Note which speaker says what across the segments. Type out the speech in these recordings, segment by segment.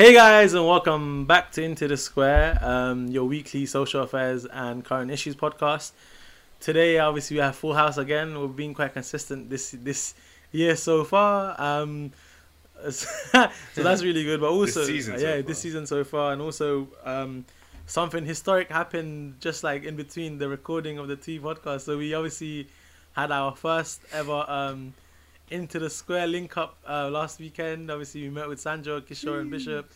Speaker 1: Hey guys, and welcome back to Into the Square, um, your weekly social affairs and current issues podcast. Today, obviously, we have Full House again. We've been quite consistent this this year so far, um, so that's really good. But also,
Speaker 2: season
Speaker 1: yeah,
Speaker 2: far.
Speaker 1: this season so far, and also um, something historic happened just like in between the recording of the two podcasts. So we obviously had our first ever um, into the square link up uh, last weekend. Obviously, we met with Sanjo, Kishore, and Bishop.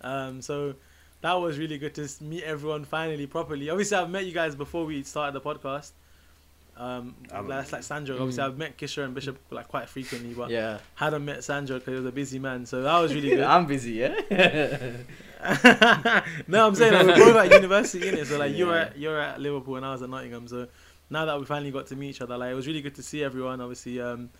Speaker 1: Um, so that was really good to meet everyone finally properly. Obviously, I've met you guys before we started the podcast. Um,
Speaker 2: Um,
Speaker 1: that's like Sanjo. Obviously, I've met Kishore and Bishop like quite frequently, but
Speaker 3: Yeah.
Speaker 1: hadn't met Sanjo because he was a busy man. So that was really good.
Speaker 3: I'm busy, yeah.
Speaker 1: no, I'm saying like, we're both at university, innit? So like you're at you're at Liverpool and I was at Nottingham. So now that we finally got to meet each other, like it was really good to see everyone. Obviously, um,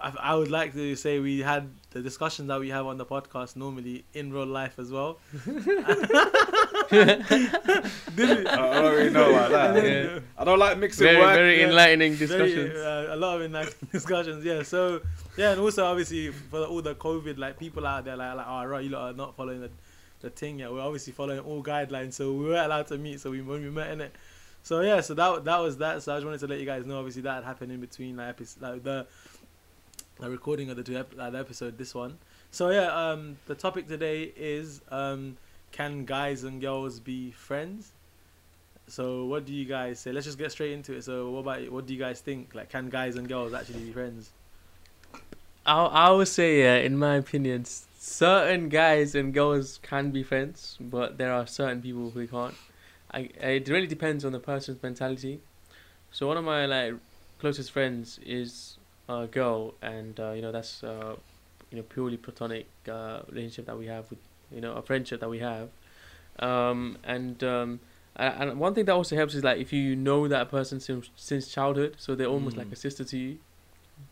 Speaker 1: I, I would like to say we had the discussions that we have on the podcast normally in real life as well. Did we?
Speaker 2: I I don't really know about that.
Speaker 1: Yeah.
Speaker 2: I don't like mixing
Speaker 4: very
Speaker 2: work.
Speaker 4: very
Speaker 1: yeah.
Speaker 4: enlightening
Speaker 1: Very,
Speaker 4: discussions.
Speaker 1: uh, a lot of enlightening discussions, yeah. So yeah, and also obviously for all the COVID, like people out there, like like, oh, right, you lot are not following the the thing yet. We're obviously following all guidelines, so we weren't allowed to meet. So we when we met in it. So yeah, so that that was that. So I just wanted to let you guys know. Obviously, that had happened in between like, epi- like the the recording of the two ep- uh, the episode, this one. So yeah, um, the topic today is um, can guys and girls be friends? So what do you guys say? Let's just get straight into it. So what about what do you guys think? Like, can guys and girls actually be friends?
Speaker 4: I I would say yeah, in my opinion, certain guys and girls can be friends, but there are certain people who can't. I it really depends on the person's mentality. So one of my like closest friends is a girl, and uh, you know that's uh, you know purely platonic uh, relationship that we have with you know a friendship that we have, um, and um, and one thing that also helps is like if you know that person since since childhood, so they're almost
Speaker 1: Mm.
Speaker 4: like a sister to you.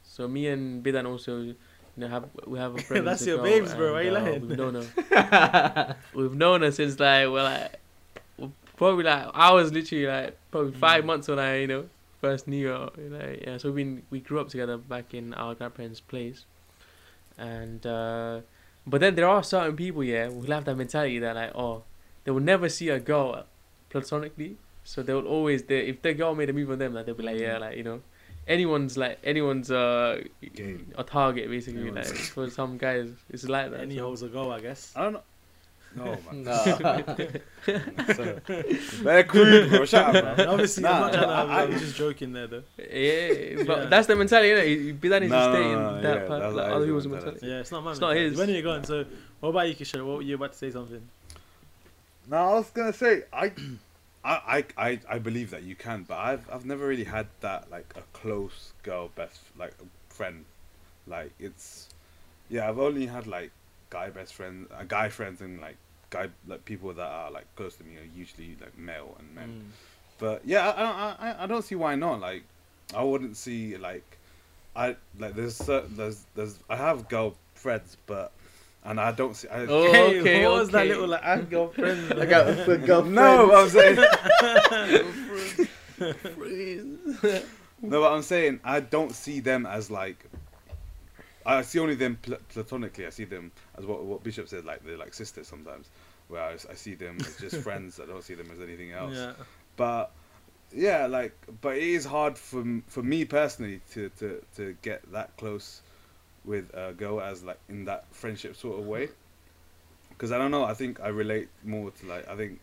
Speaker 4: So me and Bidan also, you know, have we have a friend.
Speaker 1: That's your
Speaker 4: girl,
Speaker 1: babes, bro. Why you
Speaker 4: uh,
Speaker 1: lying?
Speaker 4: We've known her. we've known her since like well, like probably like I was literally like probably five
Speaker 1: Mm.
Speaker 4: months when I you know first knew her. Like yeah, so we we grew up together back in our grandparents' place, and uh, but then there are certain people yeah who have that mentality that like oh they will never see a girl platonically, so they will always they if the girl made a move on them like they'll be like yeah like you know anyone's like anyone's uh
Speaker 2: Game.
Speaker 4: a target basically like for some guys it's like that
Speaker 1: Any
Speaker 4: so.
Speaker 1: holes a go, I guess.
Speaker 2: I don't know. No, man.
Speaker 3: no.
Speaker 2: So, very crude, bro. Shut up, man.
Speaker 1: obviously,
Speaker 2: Nah,
Speaker 1: I'm not trying to.
Speaker 2: I-
Speaker 1: I'm just joking there, though.
Speaker 4: Yeah, but
Speaker 1: Yeah.
Speaker 4: that's the mentality. You know, be that is
Speaker 2: No,
Speaker 4: just
Speaker 2: no,
Speaker 4: stating
Speaker 2: no, no,
Speaker 4: that
Speaker 2: yeah,
Speaker 4: part, like other people's mentality.
Speaker 2: mentality.
Speaker 1: Yeah, it's not my.
Speaker 4: It's not his.
Speaker 1: When are you going? So, what about you, Kishore? What were you about to say something?
Speaker 2: No, I was gonna say I, I, I, I, I believe that you can, but I've I've never really had that like a close girl best like friend, like it's, yeah I've only had like guy best friends, uh, guy friends and like guy like people that are like close to me are usually like male and men.
Speaker 1: Mm.
Speaker 2: But yeah, I, I, I, don't see why not. Like, I wouldn't see like, I like there's certain there's there's I have girl friends, but and I don't see. I,
Speaker 4: Oh,
Speaker 1: Hey,
Speaker 4: okay,
Speaker 1: what was that little like I got friends?
Speaker 3: I got a girlfriend.
Speaker 2: no, I'm saying no, but I'm saying I don't see them as like. I see only them pl- platonically. I see them as what what Bishop said, like they're like sisters sometimes. Where I see them as just friends. I don't see them as anything else.
Speaker 1: Yeah.
Speaker 2: but yeah like but it is hard for for me personally to to to get that close with a girl as like in that friendship sort of way because i don't know i think i relate more to like i think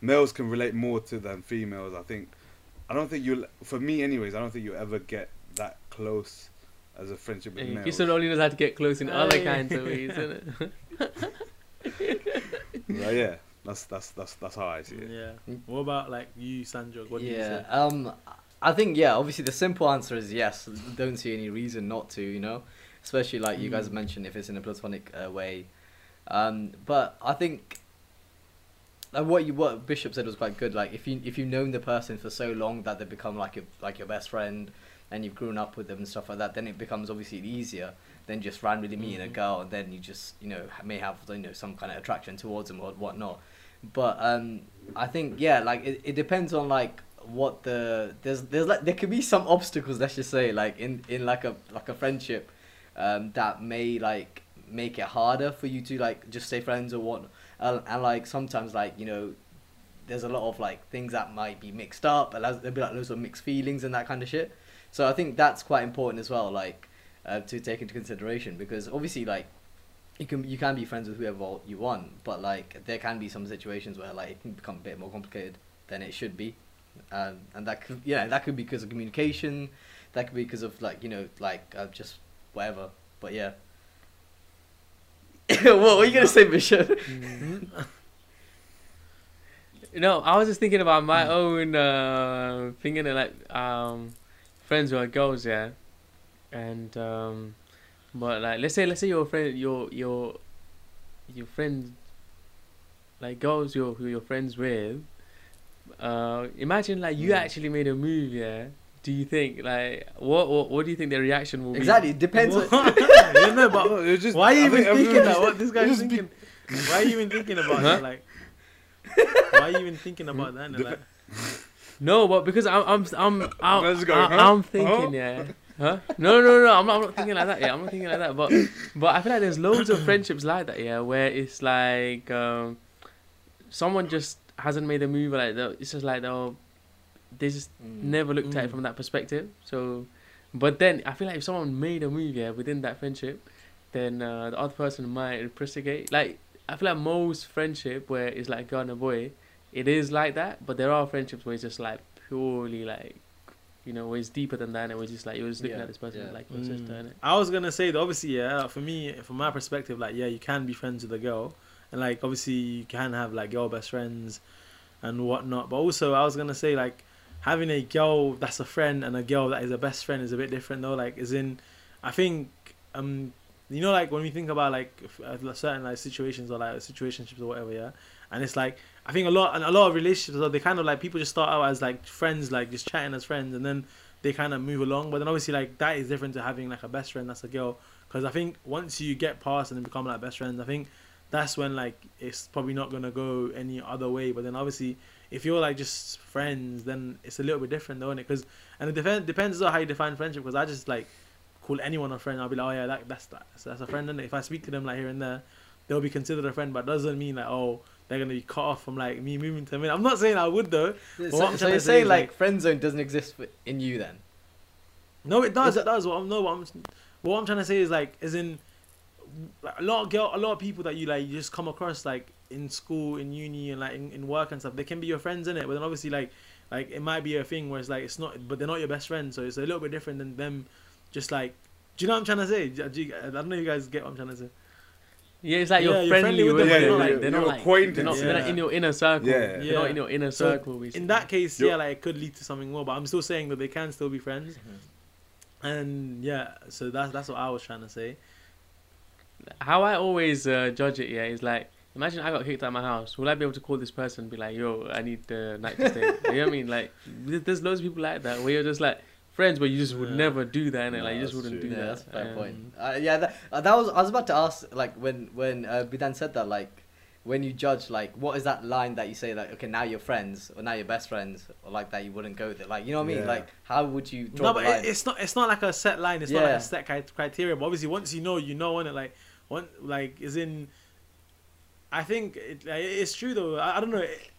Speaker 2: males can relate more to than females i think i don't think you'll for me anyways i don't think you'll ever get that close as a friendship with
Speaker 4: Hey,
Speaker 2: males
Speaker 4: Kishan only knows how to get close in other kinds of ways, isn't it?
Speaker 2: Right, yeah that's that's that's that's how i see it
Speaker 1: Yeah. What about like you, Sanjog? What do you
Speaker 3: yeah.
Speaker 1: say?
Speaker 3: Um, I think yeah. Obviously, the simple answer is yes. Don't see any reason not to. You know, especially like you guys
Speaker 1: Mm.
Speaker 3: mentioned, if it's in a platonic uh, way. Um, but I think. Like what you what Bishop said was quite good. Like if you if you've known the person for so long that they become like your like your best friend, and you've grown up with them and stuff like that, then it becomes obviously easier than just randomly meeting a
Speaker 1: Mhm.
Speaker 3: girl and then you just you know may have you know some kind of attraction towards them or whatnot. But um, I think yeah, like it, it depends on like what the there's there's like there could be some obstacles let's just say like in in like a like a friendship um, that may like make it harder for you to like just stay friends or what. And, and like sometimes like you know, there's a lot of like things that might be mixed up, and there'll be like loads of mixed feelings and that kind of shit. So I think that's quite important as well, like uh, to take into consideration because obviously like you can you can be friends with whoever you want, but like there can be some situations where like it can become a bit more complicated than it should be, um, and that could yeah that could be because of communication, that could be because of like you know like uh, just whatever. But yeah. what were you gonna say, Bishop?
Speaker 4: No, I was just thinking about my own uh, thinking of like um, friends who are girls, yeah, and um, but like let's say let's say your friend your your your friend like girls you're who you're friends with. Uh, imagine like you
Speaker 2: Mm.
Speaker 4: actually made a move, yeah. Do you think like what what, what do you think the reaction will be?
Speaker 3: Exactly, it depends. on-
Speaker 1: yeah, no, but
Speaker 2: No, it's just-
Speaker 1: why are you
Speaker 2: I
Speaker 1: even
Speaker 2: think
Speaker 1: thinking that?
Speaker 2: just-
Speaker 1: What this guy's
Speaker 2: just be-
Speaker 1: Why are you even thinking about
Speaker 4: Huh?
Speaker 1: that? Like, why are you even thinking about that?
Speaker 2: Dep-
Speaker 1: Like,
Speaker 4: No, but because I'm I'm I'm I'm,
Speaker 2: Let's go,
Speaker 4: I'm,
Speaker 2: huh?
Speaker 4: I'm thinking,
Speaker 2: Huh?
Speaker 4: yeah. Huh? No, no, no. I'm not, I'm not thinking like that. Yeah, I'm not thinking like that. But but I feel like there's loads of friendships like that. Yeah, where it's like um, someone just hasn't made a move. Like they'll- it's just like they'll they just
Speaker 3: Mm.
Speaker 4: never looked at it
Speaker 1: Mm.
Speaker 4: from that perspective. So, but then I feel like if someone made a move, yeah, within that friendship, then uh, the other person might reciprocate. Like I feel like most friendship where it's like girl and a boy, it is like that. But there are friendships where it's just like purely like, you know, where it's deeper than that, and we're just like you're just looking
Speaker 3: Yeah,
Speaker 4: at this person
Speaker 3: yeah.
Speaker 4: like your sister,
Speaker 1: Mm.
Speaker 4: innit?
Speaker 1: I was gonna say that obviously, yeah. For me, from my perspective, like, yeah, you can be friends with a girl, and like, obviously, you can have like girl best friends, and whatnot. But also, I was gonna say like, having a girl that's a friend and a girl that is a best friend is a bit different though. Like, is in, I think, um, you know, like when we think about like uh, certain like situations or like situationships or whatever, yeah. And it's like I think a lot a lot of relationships they kind of like people just start out as like friends, like just chatting as friends, and then they kind of move along. But then obviously like that is different to having like a best friend that's a girl. Because I think once you get past and become like best friends, I think that's when like it's probably not gonna go any other way. But then obviously if you're like just friends, then it's a little bit different, though, is it? Because and it depends depends on how you define friendship. Because I just like call anyone a friend. I'll be like, oh yeah, that, that's that. So that's a friend. And if I speak to them like here and there, they'll be considered a friend. But doesn't mean like oh they're gonna be cut off from like me moving to them. I'm not saying I would though.
Speaker 3: So,
Speaker 1: what I'm
Speaker 3: so
Speaker 1: trying
Speaker 3: you're
Speaker 1: to say
Speaker 3: saying
Speaker 1: is,
Speaker 3: like,
Speaker 1: like-
Speaker 3: friend zone doesn't exist in you then?
Speaker 1: No, it does.
Speaker 3: Is
Speaker 1: It does. What I'm no. What I'm what I'm trying to say is like, as in, like, a lot of girl, a lot of people that you like, you just come across like in school, in uni, and like in, in work and stuff. They can be your friends in it, but then obviously like, like it might be a thing where it's like it's not, but they're not your best friend, so it's a little bit different than them. Just like, do you know what I'm trying to say? Do you- I don't know if you guys get what I'm trying to say.
Speaker 4: Yeah, it's like
Speaker 1: Yeah,
Speaker 4: you're
Speaker 1: you're
Speaker 4: friendly,
Speaker 1: friendly with
Speaker 4: with
Speaker 1: them,
Speaker 4: them.
Speaker 1: but
Speaker 4: they're
Speaker 1: you're-
Speaker 4: not like they're
Speaker 2: you're
Speaker 4: not like
Speaker 2: acquainted,
Speaker 4: they're not, they're not in your inner circle.
Speaker 2: Yeah.
Speaker 4: They're not
Speaker 1: Yeah.
Speaker 4: in your inner
Speaker 1: So,
Speaker 4: circle. Basically.
Speaker 1: In that case,
Speaker 2: You're-
Speaker 1: yeah, like it could lead to something more, but I'm still saying that they can still be friends. And yeah, so that's that's what I was trying to say.
Speaker 4: how I always uh, judge it, yeah, is like imagine I got kicked out of my house. Will I be able to call this person and be like, "Yo, I need the night to stay"? you know what I mean? Like, there's loads of people like that where you're just like friends, but you just would
Speaker 1: Yeah.
Speaker 4: never do that, and
Speaker 2: No,
Speaker 4: like you just wouldn't
Speaker 2: true.
Speaker 4: do
Speaker 3: yeah,
Speaker 4: that.
Speaker 3: that's a fair
Speaker 4: Um,
Speaker 3: point. Uh, yeah, that, uh, that was I was about to ask like when when uh, Bidan said that like when you judge like what is that line that you say like okay now you're friends or now you're best friends or like that you wouldn't go there like you know what I mean
Speaker 2: Yeah.
Speaker 3: like how would you draw
Speaker 1: No,
Speaker 3: the
Speaker 1: but
Speaker 3: line?
Speaker 1: it, it's not. It's not like a set line. It's not like a set cri- criteria. But obviously, once you know, you know, and it like one like is in. I think it, it's true though. I, I don't know. It-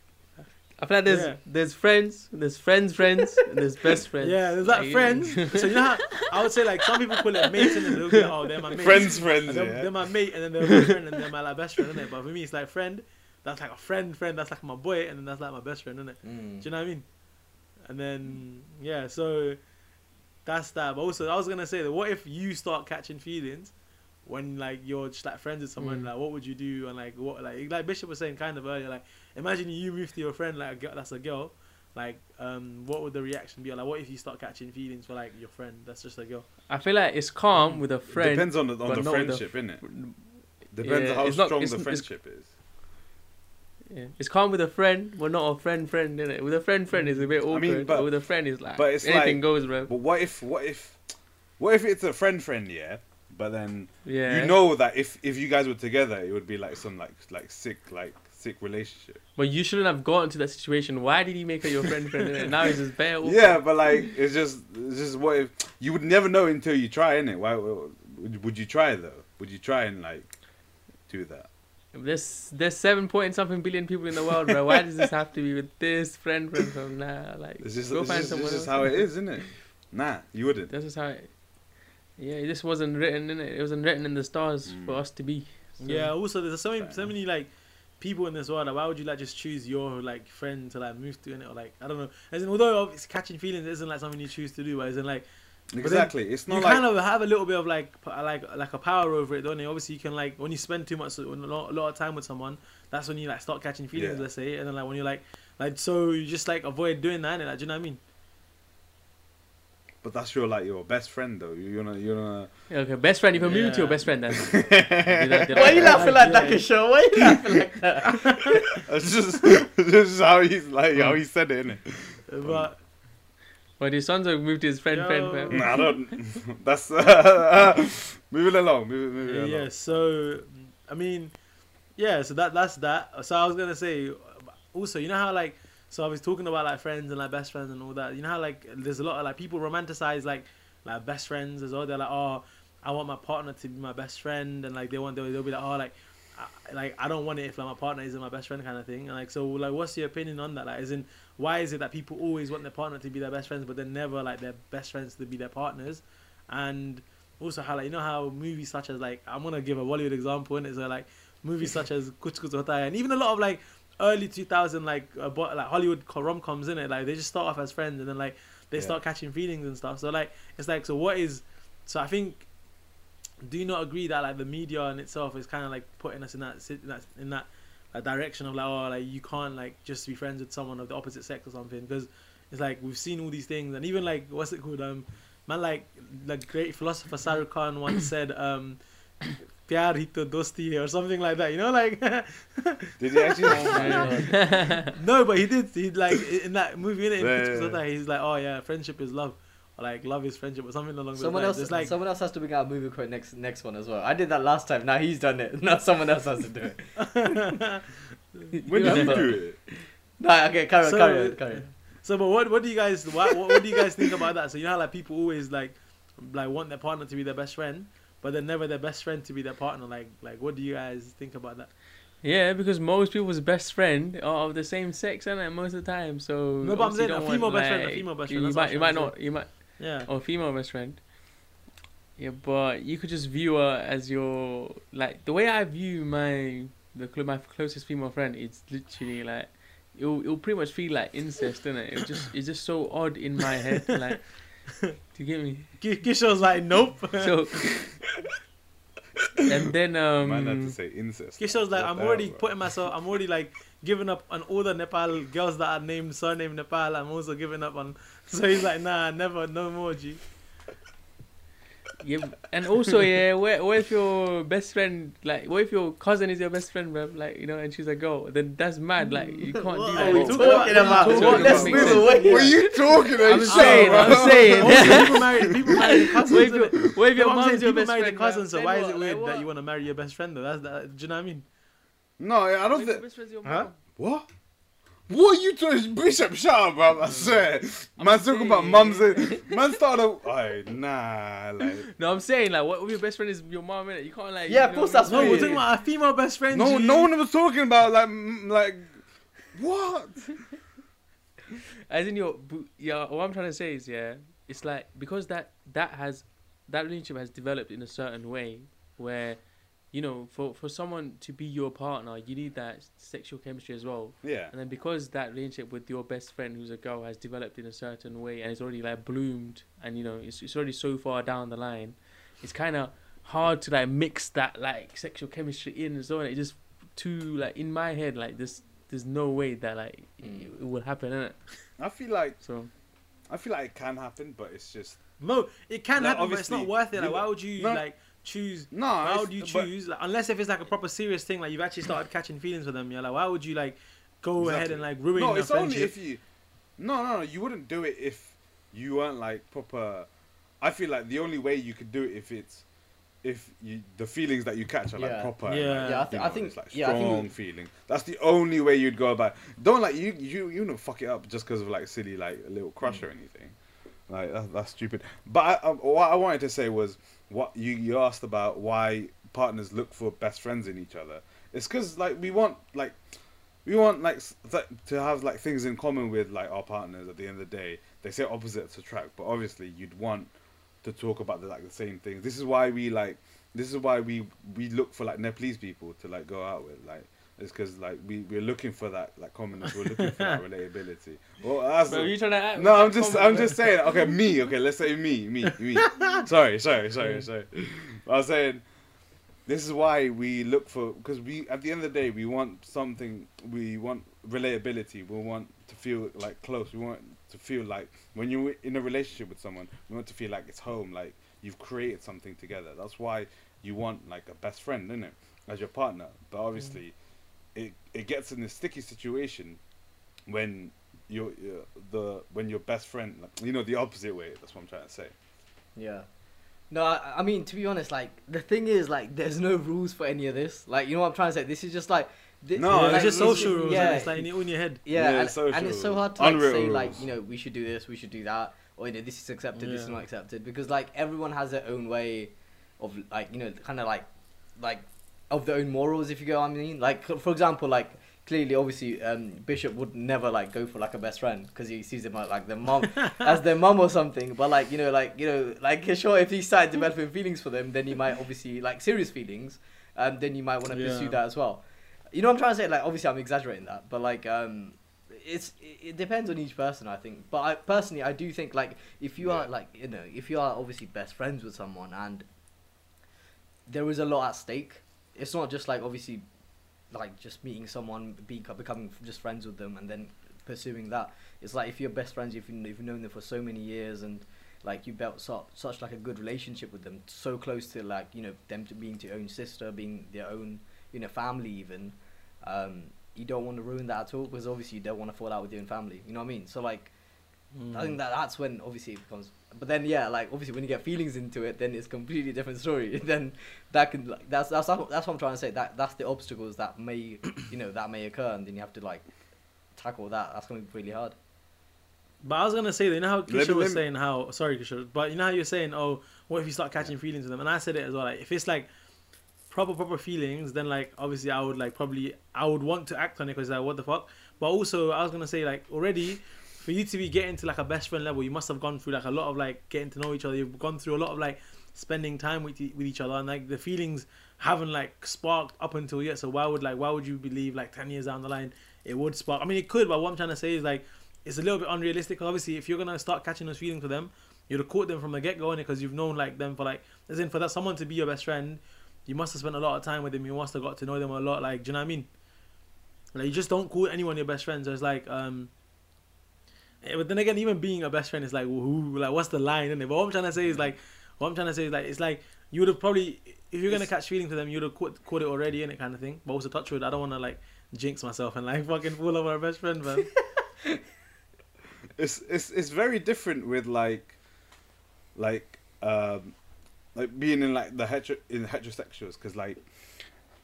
Speaker 4: I feel like there's
Speaker 1: Yeah.
Speaker 4: there's friends, there's friends, friends, and there's best friends.
Speaker 1: yeah, there's like
Speaker 4: Like,
Speaker 1: friends. so you know, how, I would say like some people call it mates, and then they'll be like, oh, they're my mate.
Speaker 2: Friends, friends,
Speaker 1: And they're,
Speaker 2: yeah.
Speaker 1: they're my mate, and then they're my friend, and they're my like best friend, innit? But for me, it's like friend. That's like a friend, friend. That's like my boy, and then that's like my best friend, innit?
Speaker 3: Mm.
Speaker 1: Do you know what I mean? And then yeah, so that's that. But also, I was gonna say that what if you start catching feelings when like you're just like friends with someone?
Speaker 4: Mm.
Speaker 1: Like, what would you do? And like what like like Bishop was saying kind of earlier. Like, imagine you move to your friend like a girl, that's a girl. Like, um, what would the reaction be? Like, what if you start catching feelings for like your friend? That's just a girl.
Speaker 4: I feel like it's calm with a friend.
Speaker 2: It Depends on the on
Speaker 4: but
Speaker 2: the
Speaker 4: not with a
Speaker 2: friendship, innit? Depends
Speaker 4: Yeah,
Speaker 2: on how
Speaker 4: it's not-
Speaker 2: strong
Speaker 4: it's-
Speaker 2: the friendship is.
Speaker 4: Yeah. It's calm with a friend, but not a friend friend, innit? With a friend friend is a bit awkward.
Speaker 2: I mean, but-
Speaker 4: but with a friend is like
Speaker 2: but it's
Speaker 4: anything
Speaker 2: like-
Speaker 4: goes, bro.
Speaker 2: But what if what if what if it's a friend friend, yeah? But then
Speaker 4: Yeah.
Speaker 2: you know that if if you guys were together, it would be like some like like sick like sick relationship.
Speaker 4: But you shouldn't have gotten to that situation. Why did he make her your friend friend? innit? now he's just bare. awkward.
Speaker 2: Yeah, but like it's just it's just what if you would never know until you try, innit? Why would would you try though? would you try and like do that?
Speaker 4: There's there's seven point something billion people in the world, bro. Why does this have to be with this friend friend from nah? Like
Speaker 2: It's just,
Speaker 4: go
Speaker 2: it's
Speaker 4: find
Speaker 2: just,
Speaker 4: someone
Speaker 2: it's just
Speaker 4: else.
Speaker 2: how it is, isn't it? Nah, you wouldn't.
Speaker 4: This is how it. Yeah, it just wasn't written in it. It wasn't written in the stars
Speaker 2: Mm.
Speaker 4: for us to be. So-
Speaker 1: Yeah. Also, there's so many, so many like people in this world. Like, why would you like just choose your like friend to like move to in it or like I don't know. As in, although obviously catching feelings isn't like something you choose to do, but as in like
Speaker 2: Exactly. It's
Speaker 1: you
Speaker 2: not like
Speaker 1: kind of have a little bit of like like like a power over it, don't you? Obviously, you can like when you spend too much a lot, a lot of time with someone, that's when you like start catching feelings.
Speaker 2: Yeah.
Speaker 1: Let's say, and then like when you're like like so you just like avoid doing that. And like, do you know what I mean?
Speaker 2: But that's your like your best friend though. You're gonna you're gonna.
Speaker 4: Yeah, Okay, best friend. If you're moving to your best friend, then. that-
Speaker 3: Why are you
Speaker 4: Yeah,
Speaker 3: laughing like
Speaker 1: yeah.
Speaker 3: that, Kishore? Why are you laughing like that?
Speaker 2: It's just just how he's like how he said it, innit?
Speaker 1: But
Speaker 4: But his son's will moved to his friend, friend,
Speaker 1: Yo.
Speaker 4: friend.
Speaker 2: Nah, I don't. That's uh, moving along. Moving, moving along.
Speaker 1: yeah, so I mean, yeah, so that that's that. So I was gonna say, also, you know how like, so I was talking about like friends and like best friends and all that. You know how like there's a lot of like people romanticize like like best friends as well. They're like, oh, I want my partner to be my best friend, and like they want they'll, they'll be like, oh, like. I, like I don't want it if like my partner isn't my best friend kind of thing. And like so like what's your opinion on that? Like isn't why is it that people always want their partner to be their best friends but they're never like their best friends to be their partners? And also how like you know how movies such as like I'm gonna give a Bollywood example and it's uh, like movies such as Kuch Kuch Hota and even a lot of like early 2000 like uh, like Hollywood rom coms in it like they just start off as friends and then like they
Speaker 2: Yeah.
Speaker 1: start catching feelings and stuff. So like it's like so what is so I think do you not agree that like the media in itself is kind of like putting us in that in that in that uh, direction of like oh like you can't like just be friends with someone of the opposite sex or something because it's like we've seen all these things and even like what's it called um man like the great philosopher Shah Rukh Khan once said um pyar hi to dosti hai or something like that you know like
Speaker 2: Did he actually?
Speaker 4: Oh yeah.
Speaker 1: no but he did he like in that movie in it in
Speaker 2: Yeah, yeah, yeah.
Speaker 1: He's like oh yeah friendship is love or like love is friendship or something along
Speaker 3: Someone
Speaker 1: those
Speaker 3: else,
Speaker 1: lines it's like
Speaker 3: someone else has to bring out a movie quote next next one as well. I did that last time. Now he's done it. Now someone else has to do it.
Speaker 2: When did you do it?
Speaker 3: No, okay, carry on,
Speaker 1: So-
Speaker 3: carry on, carry on.
Speaker 1: So, but what what do you guys what, what what do you guys think about that? So you know how like people always like like want their partner to be their best friend, but they're never their best friend to be their partner. Like like what do you guys think about that?
Speaker 4: Yeah, because most people's best friend are of the same sex, and most of the time. So
Speaker 1: No, but I'm saying
Speaker 4: you
Speaker 1: a female
Speaker 4: want,
Speaker 1: best friend, a female best friend,
Speaker 4: You might, you might not, you might,
Speaker 1: Yeah.
Speaker 4: or female best friend. Yeah, but you could just view her as your like the way I view my the my closest female friend. It's literally like it'll it'll pretty much feel like incest, isn't it? It just it's just so odd in my head. Like, do you get me?
Speaker 1: Ki- Kishore's like nope.
Speaker 4: So. And then um
Speaker 2: Man had to say incest.
Speaker 1: Kishore's like
Speaker 2: What
Speaker 1: I'm already
Speaker 2: hell,
Speaker 1: putting myself. I'm already like giving up on all the Nepal girls that are named surname Nepal. I'm also giving up on. So he's like nah, never, no more. G.
Speaker 4: Yeah, and also yeah, what, what if your best friend like what if your cousin is your best friend, bro? Like you know, and she's a girl, then that's mad. Like you can't
Speaker 1: What
Speaker 4: do
Speaker 1: are
Speaker 4: that.
Speaker 1: we
Speaker 3: What are
Speaker 1: talking about?
Speaker 3: talking about?
Speaker 1: What
Speaker 3: What? Let's move away.
Speaker 2: What are you talking about?
Speaker 4: I'm
Speaker 2: Shut
Speaker 4: saying, I'm
Speaker 2: bro.
Speaker 4: saying.
Speaker 1: Also, people marry people marry their cousins.
Speaker 4: What if
Speaker 1: innit?
Speaker 4: your, what if your
Speaker 1: No, I'm saying
Speaker 4: mom's your
Speaker 1: people
Speaker 4: best
Speaker 1: marry
Speaker 4: friend?
Speaker 1: their cousins, so why is it weird
Speaker 4: Like,
Speaker 1: that you want to marry your best friend though? That's that. Do you know what I mean?
Speaker 2: No, I don't
Speaker 4: if your
Speaker 2: think.
Speaker 4: best friend's your
Speaker 1: Huh?
Speaker 2: What? What are you doing, Bishop? Shut up, bro. I swear. Man, talking about
Speaker 4: saying.
Speaker 2: mums. and- Man started. Oh, nah, like.
Speaker 4: No, I'm saying like, what if your best friend is your mom? Innit? You can't like.
Speaker 3: Yeah, of course that's
Speaker 1: No, we're talking about a female best friend.
Speaker 2: No, no one was talking about like, like, what?
Speaker 4: As in your, yeah. What I'm trying to say is, yeah, it's like because that that has that relationship has developed in a certain way where, you know, for for someone to be your partner, you need that sexual chemistry as well.
Speaker 2: Yeah.
Speaker 4: And then because that relationship with your best friend, who's a girl, has developed in a certain way and it's already like bloomed, and you know, it's it's already so far down the line, it's kind of hard to like mix that like sexual chemistry in as well. And it just too like in my head, like this. There's no way that like
Speaker 3: Mm.
Speaker 4: it, it will happen, innit?
Speaker 2: I feel like
Speaker 4: So
Speaker 2: I feel like it can happen, but it's just
Speaker 1: no. it can
Speaker 2: Like,
Speaker 1: happen, but it's not worth it. Like, why would you
Speaker 2: no.
Speaker 1: like choose?
Speaker 2: no.
Speaker 1: Why would you
Speaker 2: but-
Speaker 1: choose? Like, unless if it's like a proper serious thing, like you've actually started catching feelings for them. You're like, why would you like go ahead and like ruin
Speaker 2: No,
Speaker 1: a
Speaker 2: it's only
Speaker 1: friendship?
Speaker 2: if you. No, no, no. You wouldn't do it if you weren't like proper. I feel like the only way you could do it if it's if you the feelings that you catch are like
Speaker 3: Yeah.
Speaker 2: proper.
Speaker 1: Yeah.
Speaker 2: like,
Speaker 3: Yeah, I thi-
Speaker 2: you
Speaker 3: I think-
Speaker 2: it's like
Speaker 3: yeah, I think-
Speaker 2: strong feeling. That's the only way you'd go about. Don't like you you you know fuck it up just because of like silly like a little crush mm. or anything. Like that's, that's stupid. But I, I, what I wanted to say was what you you asked about why partners look for best friends in each other, it's because like we want like we want like to have like things in common with like our partners. At the end of the day, they say opposites attract, but obviously you'd want to talk about the, like the same things. This is why we like. This is why we we look for like Nepalese people to like go out with like. It's because like we we're looking for that like commonness. We're looking for that relatability. Well, that's
Speaker 4: Bro, you trying to act,
Speaker 2: no, I'm just
Speaker 4: common,
Speaker 2: I'm
Speaker 4: bro.
Speaker 2: just saying. Okay, me. Okay, let's say me, me, me. sorry, sorry, sorry, sorry. I was saying this is why we look for because we at the end of the day we want something. We want relatability. We want to feel like close. We want to feel like when you're in a relationship with someone, we want to feel like it's home. Like you've created something together. That's why you want like a best friend, isn't it, as your partner. But obviously, it it gets in a sticky situation when you're the when your best friend, like, you know, the opposite way. That's what I'm trying to say.
Speaker 3: Yeah. No, I, I mean to be honest, like the thing is, like there's no rules for any of this. Like you know what I'm trying to say. This is just like. thi-
Speaker 2: No,
Speaker 1: yeah,
Speaker 3: like,
Speaker 1: it's just social rules.
Speaker 3: Yeah,
Speaker 1: it's like in, your- in your head.
Speaker 3: yeah,
Speaker 2: Yeah,
Speaker 3: and,
Speaker 2: social
Speaker 3: and it's so hard to like, say like you know we should do this, we should do that, or you know this is accepted, this is not accepted because like everyone has their own way of like you know kind of like like of their own morals if you go what I mean. Like for example like clearly obviously um, Bishop would never like go for like a best friend because he sees them like, like their mom as their mom or something. But like you know like you know like sure if he started developing feelings for them then he might obviously like serious feelings um, then you might want to pursue that as well. You know what I'm trying to say? Like obviously I'm exaggerating that but like um it's it it depends on each person I think. But I personally I do think like if you are like you know if you are obviously best friends with someone and there is a lot at stake it's not just like obviously like just meeting someone be, becoming just friends with them and then pursuing that it's like if you're best friends if, you, you've known them for so many years and like you built such like a good relationship with them so close to like you know them to being to your own sister being their own you know family even um, you don't want to ruin that at all because obviously you don't want to fall out with your own family you know what I mean so like I think that that's when obviously it becomes. But then yeah, like obviously when you get feelings into it, then it's completely different story. then that can like that's that's that's what I'm trying to say. That that's the obstacles that may you know that may occur, and then you have to like tackle that. That's gonna be really hard.
Speaker 1: But I was gonna say, you know how
Speaker 2: Let
Speaker 1: Kisha was saying how sorry Kisha, but you know how you're saying, oh, what if you start catching feelings with them? And I said it as well. Like if it's like proper proper feelings, then like obviously I would like probably I would want to act on it because like what the fuck. But also I was gonna say like already for you to be getting to like a best friend level, you must have gone through like a lot of like getting to know each other. You've gone through a lot of like spending time with with each other, and like the feelings haven't like sparked up until yet. So why would like why would you believe like ten years down the line it would spark? I mean it could, but what I'm trying to say is like it's a little bit unrealistic. Obviously, if you're gonna start catching those feelings for them, you'd have caught them from the get go, and because you've known like them for like as in for that someone to be your best friend, you must have spent a lot of time with them. You must have got to know them a lot. Like, do you know what I mean? Like, you just don't call anyone your best friend. So it's like, um, but then again, even being a best friend is like, like, what's the line? But what I'm trying to say is like, what I'm trying to say is like, it's like you would have probably, if you're gonna catch feelings for them, you'd have caught, caught it already in it kind of thing. But also touch wood, I don't want to like jinx myself and like fucking fool over a best friend, man.
Speaker 2: it's it's it's very different with like like um like being in like the hetero in heterosexuals because like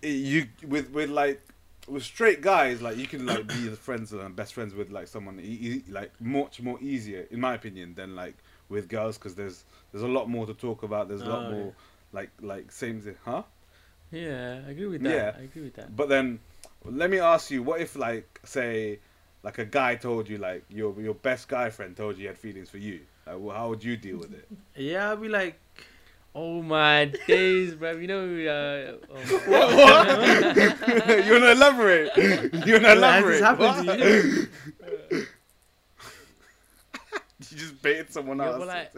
Speaker 2: it, you with with like with straight guys like you can like be friends and best friends with like someone e- e- like much more easier in my opinion than like with girls because there's there's a lot more to talk about there's a lot
Speaker 1: Oh,
Speaker 2: more
Speaker 1: yeah.
Speaker 2: like like same thing huh
Speaker 4: Yeah, I agree with that.
Speaker 2: Yeah.
Speaker 4: I agree with that.
Speaker 2: but then let me ask you what if like say like a guy told you like your your best guy friend told you he had feelings for you like, well, how would you deal with it
Speaker 1: yeah, I'd be like,
Speaker 4: Oh my days, bro. You know, uh, oh my-
Speaker 2: What? you wanna elaborate? You wanna elaborate?
Speaker 1: this
Speaker 2: What?
Speaker 1: to you?
Speaker 2: You just baited someone
Speaker 4: Yeah,
Speaker 2: else.
Speaker 4: but like,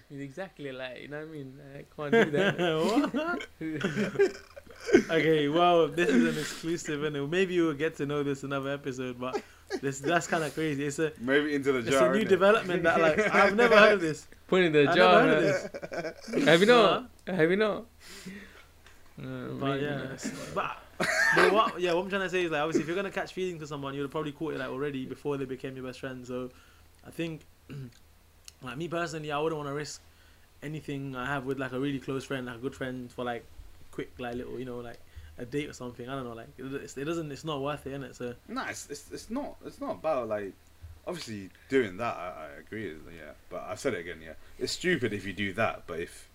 Speaker 4: exactly like you know what I mean. I can't do that.
Speaker 1: What? okay, well, this is an exclusive, and maybe you will get to know this another episode. But this that's kind of crazy. It's a
Speaker 2: Maybe into the jar.
Speaker 1: it's a new
Speaker 2: innit?
Speaker 1: development that like I've never heard of this.
Speaker 4: Put in the
Speaker 1: I've
Speaker 4: jar.
Speaker 1: never heard of this.
Speaker 4: Have you not? Have you not? Uh,
Speaker 1: But yeah,
Speaker 4: not.
Speaker 1: but, but what? Yeah, what I'm trying to say is like obviously if you're gonna catch feelings for someone, you'd have probably caught it like already before they became your best friend. So I think, like me personally, I wouldn't want to risk anything I have with like a really close friend, like a good friend, for like quick like little you know like a date or something. I don't know, like it, it doesn't, it's not worth it, innit? So
Speaker 2: No, it's, it's it's not it's not about like obviously doing that. I, I agree. Yeah, but I've said it again. Yeah, it's stupid if you do that. But if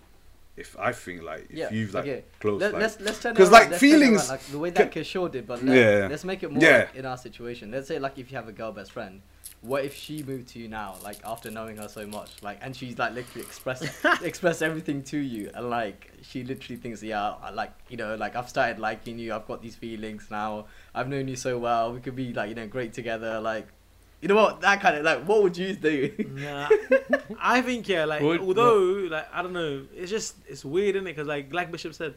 Speaker 2: if I think like if
Speaker 3: Yeah,
Speaker 2: you've like
Speaker 3: okay.
Speaker 2: close
Speaker 3: Let,
Speaker 2: like
Speaker 3: let's let's turn it
Speaker 2: 'Cause,
Speaker 3: around,
Speaker 2: like,
Speaker 3: let's turn around,
Speaker 2: feelings
Speaker 3: like the way that Kishore did, but let,
Speaker 2: Yeah.
Speaker 3: let's make it more
Speaker 2: Yeah.
Speaker 3: like, in our situation. Let's say like if you have a girl best friend, what if she moved to you now, like after knowing her so much, like and she's like literally express express everything to you, and like she literally thinks, yeah, I like you know, like I've started liking you, I've got these feelings now, I've known you so well, we could be like you know great together, like. You know what? That kind of like, what would you do?
Speaker 1: Nah, I think yeah, like
Speaker 4: Would-
Speaker 1: although like I don't know, it's just it's weird, isn't it? Because like Black Bishop said,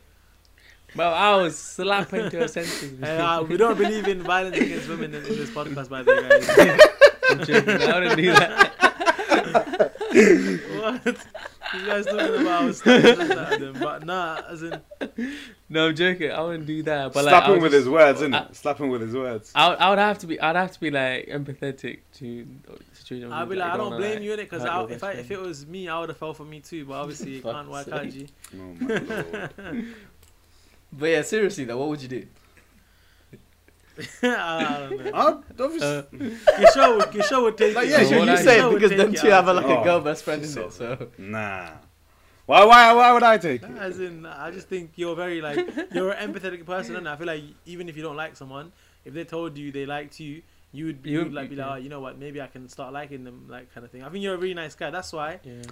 Speaker 4: Well, I was slapping to her senses.
Speaker 1: uh, we don't believe in violence against women in, in this podcast, by the way, guys.
Speaker 4: I wouldn't do that.
Speaker 1: what? You guys talking about? I was stabbing at them, but nah, as in
Speaker 4: No, I'm joking. I wouldn't do that. But
Speaker 2: slap
Speaker 4: like,
Speaker 2: him with
Speaker 4: just-
Speaker 2: his words,
Speaker 4: I-
Speaker 2: innit? Slap him with his words.
Speaker 4: I would, I would have to be. I'd have to be like empathetic to the situation.
Speaker 1: I'd be like, I don't
Speaker 4: wanna,
Speaker 1: blame
Speaker 4: like,
Speaker 1: you in it because if I if it was me, I would have fell for me too. But obviously, you can't. Why
Speaker 3: Fuck's
Speaker 1: can't
Speaker 3: sake.
Speaker 1: you?
Speaker 2: Oh my lord.
Speaker 3: but yeah, seriously though, what would you do?
Speaker 1: I don't know.
Speaker 2: I'd obviously.
Speaker 4: Uh,
Speaker 1: Kishore would, would take
Speaker 2: Like,
Speaker 1: it.
Speaker 2: yeah,
Speaker 3: Yeah,
Speaker 2: so
Speaker 3: you
Speaker 2: you
Speaker 3: say it because
Speaker 1: take
Speaker 3: them two have a, like
Speaker 1: say.
Speaker 3: a
Speaker 2: Oh,
Speaker 3: girl best friend in it, so
Speaker 2: Nah. Why? Why? Why would I take it?
Speaker 1: As in, I just think you're very like you're an empathetic person, and I feel like even if you don't like someone, if they told you they liked you, you would,
Speaker 4: You
Speaker 1: you
Speaker 4: would
Speaker 1: would like be
Speaker 4: be-
Speaker 1: like, oh, you know what, maybe I can start liking them, like kind of thing. I think you're a really nice guy. That's why,
Speaker 4: yeah.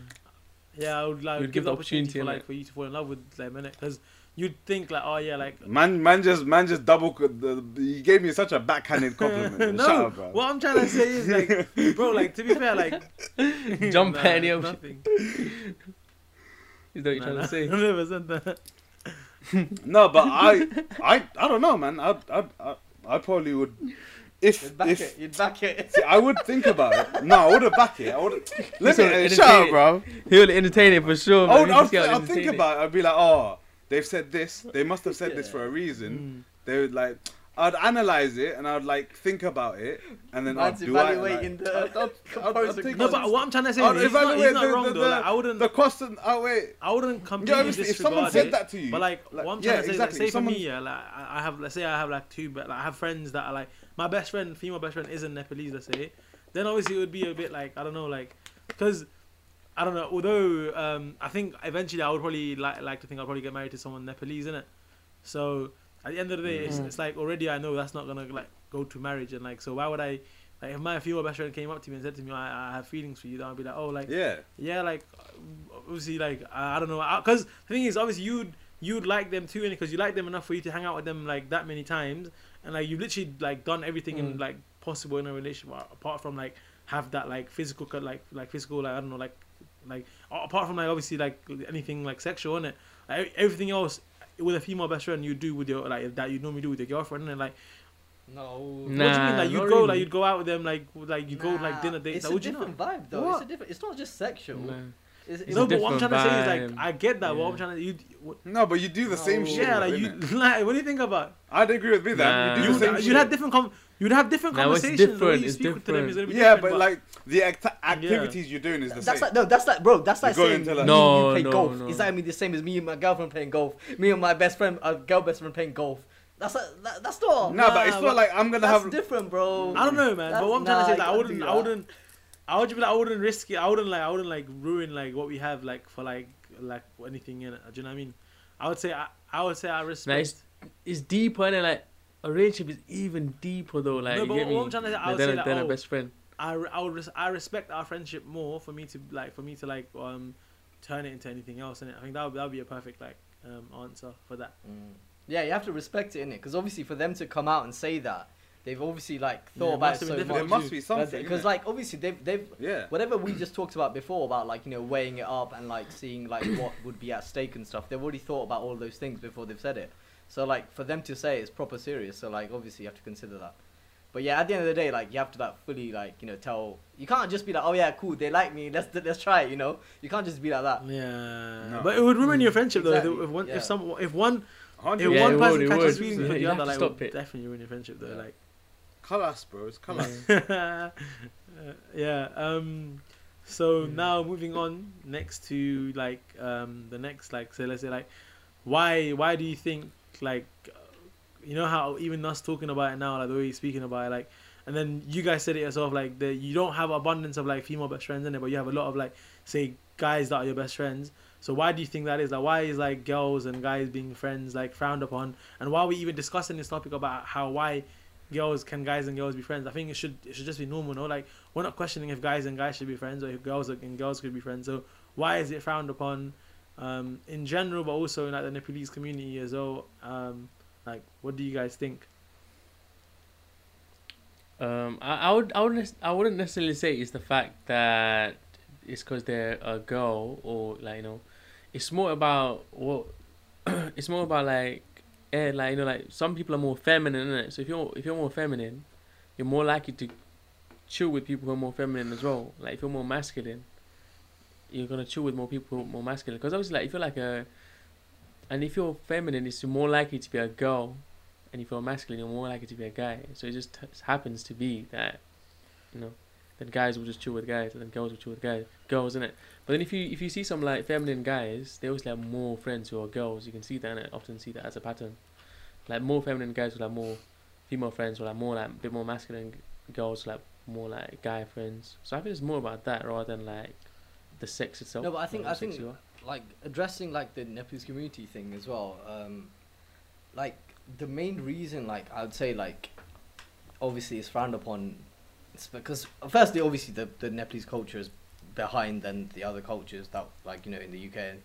Speaker 1: yeah, I would like
Speaker 4: You'd
Speaker 1: give
Speaker 4: give
Speaker 1: the
Speaker 4: the
Speaker 1: opportunity,
Speaker 4: opportunity,
Speaker 1: for
Speaker 4: innit?
Speaker 1: like for you to fall in love with them, innit? Because you'd think like, oh yeah, like.
Speaker 2: Man, man, just man, just double. The, you gave me such a backhanded compliment.
Speaker 1: no,
Speaker 2: Shut up, bro.
Speaker 1: what I'm trying to say is like, bro, like to be fair, like
Speaker 4: Jump
Speaker 1: Nah,
Speaker 4: at any option.
Speaker 1: nothing.
Speaker 4: Is that what you're
Speaker 1: Nah,
Speaker 4: trying
Speaker 1: nah,
Speaker 4: to say?
Speaker 1: I never said that.
Speaker 2: No, but I, I, I don't know, man. I, I, I, I probably would. If
Speaker 3: you'd back
Speaker 2: if
Speaker 3: it, you'd back it.
Speaker 2: see, I would think about it. No, I wouldn't back it. I would. Let
Speaker 4: So
Speaker 2: me
Speaker 4: entertain
Speaker 2: shut up,
Speaker 4: it.
Speaker 2: bro.
Speaker 4: He'll entertain it for sure.
Speaker 2: I
Speaker 4: man.
Speaker 2: would, I'd,
Speaker 4: can see how he'll
Speaker 2: I'd think about it. I'd be like, oh, they've said this. They must have said this for a reason.
Speaker 1: Mm.
Speaker 2: They would like. I'd analyze it and I'd like think about it and then I'd do I, like,
Speaker 3: the
Speaker 2: I'd- I'd- I'd- I'd
Speaker 1: No, but what I'm trying to say
Speaker 2: I'd
Speaker 1: is he's not, he's not
Speaker 2: the-
Speaker 1: wrong
Speaker 2: the-
Speaker 1: though.
Speaker 2: the-
Speaker 1: Like, I wouldn't,
Speaker 2: the cost and outweigh.
Speaker 1: I wouldn't
Speaker 2: Yeah,
Speaker 1: completely
Speaker 2: obviously, if someone said
Speaker 1: it.
Speaker 2: that to you,
Speaker 1: But like,
Speaker 2: like,
Speaker 1: what I'm
Speaker 2: yeah,
Speaker 1: to say,
Speaker 2: exactly.
Speaker 1: like, say
Speaker 2: If
Speaker 1: for me, yeah, like I I have, let's say I have like two, but like, I have friends that are like my best friend, female best friend, isn't Nepalese. Let's say, then obviously it would be a bit like I don't know, like, because I don't know. Although um, I think eventually I would probably like like to think I'll probably get married to someone Nepalese, in it. So at the end of the day, it's,
Speaker 4: Mm.
Speaker 1: it's like already I know that's not gonna like go to marriage, and like so why would I? Like if my female best friend came up to me and said to me, "I, I have feelings for you," then I'd be like, "Oh, like
Speaker 2: Yeah.
Speaker 1: yeah, like obviously, like I, I don't know, because the thing is, obviously, you'd you'd like them too, and because you like them enough for you to hang out with them like that many times, and like you've literally like done everything in
Speaker 4: Mm.
Speaker 1: like possible in a relationship, apart from like have that like physical, like like physical, like I don't know, like like apart from like obviously like anything like sexual, in it, like, e- everything else with a female best friend you do with your like that you normally do with your girlfriend, and like
Speaker 3: No.
Speaker 1: Nah, what do you mean, like you'd go
Speaker 4: really.
Speaker 1: like you'd go out with them, like like you go like dinner dates,
Speaker 3: It's
Speaker 1: like,
Speaker 3: a
Speaker 1: would you not?
Speaker 3: different vibe though.
Speaker 1: What?
Speaker 3: It's a different. It's not just sexual.
Speaker 4: Nah.
Speaker 3: It's, it's
Speaker 4: It's
Speaker 1: no,
Speaker 4: a
Speaker 1: but what I'm trying
Speaker 4: different
Speaker 1: to say is like
Speaker 4: vibe.
Speaker 1: I get that. What I'm trying to you,
Speaker 2: No, but you do the same shit.
Speaker 1: yeah, like you
Speaker 2: innit?
Speaker 1: like what do you think about?
Speaker 2: I'd agree with me that
Speaker 4: Nah.
Speaker 2: you do
Speaker 1: You
Speaker 2: the same
Speaker 1: would
Speaker 2: shit.
Speaker 1: you'd have different com- you'd have different
Speaker 4: No,
Speaker 1: conversations. the way
Speaker 4: different,
Speaker 1: you
Speaker 4: it's
Speaker 1: speak to them is gonna be
Speaker 2: yeah,
Speaker 1: different,
Speaker 2: but like the act- activities you're doing is the
Speaker 3: that's
Speaker 2: same.
Speaker 3: like no, that's like bro. That's like
Speaker 2: You
Speaker 3: saying
Speaker 2: like-
Speaker 4: No,
Speaker 3: you play
Speaker 4: no,
Speaker 3: golf.
Speaker 4: no.
Speaker 3: It's like me the same as me and my girlfriend playing golf. Me and my best friend, a girl best friend playing golf. That's a, that, that's not.
Speaker 2: no, but it's not
Speaker 1: but
Speaker 2: like I'm gonna
Speaker 3: that's
Speaker 2: have.
Speaker 3: different, bro.
Speaker 1: I don't know, man.
Speaker 3: That's-
Speaker 1: but what I'm trying to say is like, I wouldn't, I wouldn't, I would be like, I wouldn't risk it. I wouldn't like, I wouldn't like ruin like what we have like for like like anything in it. Do you know what I mean? I would say I, I would say I respect.
Speaker 4: it's- It's deeper and like a relationship is even deeper though. Like
Speaker 1: No,
Speaker 4: you
Speaker 1: but
Speaker 4: get
Speaker 1: what
Speaker 4: me?
Speaker 1: I'm trying to say, I would
Speaker 4: than
Speaker 1: say
Speaker 4: a-
Speaker 1: like,
Speaker 4: than a
Speaker 1: oh,
Speaker 4: best friend.
Speaker 1: I, I would res- I respect our friendship more for me to like for me to like um turn it into anything else. And I think that would that would be a perfect like um answer for that.
Speaker 3: Mm. Yeah, you have to respect it, in it Because obviously, for them to come out and say that, they've obviously like thought
Speaker 1: it
Speaker 3: about
Speaker 1: must
Speaker 3: it
Speaker 1: have
Speaker 3: so much.
Speaker 2: There must be something.
Speaker 3: Because like obviously they've they've
Speaker 2: yeah.
Speaker 3: whatever we just talked about before about like you know weighing it up and like seeing like what would be at stake and stuff. They've already thought about all those things before they've said it. So like for them to say it's proper serious. So like obviously you have to consider that. But yeah, at the end of the day, like you have to like fully like you know tell. You can't just be like, oh yeah, cool, they like me. Let's let's try it. You know, you can't just be like that.
Speaker 1: Yeah,
Speaker 2: No.
Speaker 1: but it would ruin your friendship though. If one,
Speaker 3: yeah.
Speaker 1: if some, if one, if
Speaker 4: Yeah,
Speaker 1: one person
Speaker 4: would,
Speaker 1: catches
Speaker 4: would.
Speaker 1: feelings
Speaker 4: Yeah,
Speaker 1: for the
Speaker 4: you have
Speaker 1: other, like,
Speaker 4: stop
Speaker 1: would
Speaker 4: it.
Speaker 1: definitely ruin your friendship though.
Speaker 3: Yeah.
Speaker 1: Like,
Speaker 2: Colours, bro. It's colours.
Speaker 1: Uh, yeah. Um. So
Speaker 4: Mm.
Speaker 1: now moving on next to like um the next like so let's say like why why do you think like uh, you know how even us talking about it now like the way you're speaking about it like and then you guys said it yourself like that you don't have abundance of like female best friends in it but you have a lot of like say guys that are your best friends So why do you think that is? Like, why is like girls and guys being friends like frowned upon? And why are we even discussing this topic about how why girls can guys and girls be friends? I think it should it should just be normal. No, like we're not questioning if guys and guys should be friends or if girls and girls could be friends. So why is it frowned upon um, in general, but also in like the Nepalese community as well? Um, like, what do you guys think?
Speaker 4: Um, I, I would I wouldn't I wouldn't necessarily say it's the fact that it's because they're a girl or like you know, it's more about what it's more about like eh, like you know like some people are more feminine innit? so if you're if you're more feminine, you're more likely to chill with people who are more feminine as well. Like if you're more masculine, you're gonna chill with more people more masculine because obviously like if you're like a and if you're feminine, it's more likely to be a girl and if you're masculine, you're more likely to be a guy. So it just happens to be that, you know, that guys will just chill with guys, and then girls will chill with guys, girls, isn't it? But then if you if you see some like feminine guys, they always have more friends who are girls. You can see that, and I often see that as a pattern. Like more feminine guys will have more female friends, will have more like a bit more masculine girls, like more like guy friends. So I think it's more about that rather than like the sex itself.
Speaker 3: No, but I think I think like addressing like the Nepalese community thing as well. Um, like the main reason, like I would say, like obviously it's frowned upon. It's because firstly, obviously the the Nepalese culture is behind than the other cultures that like you know in the UK.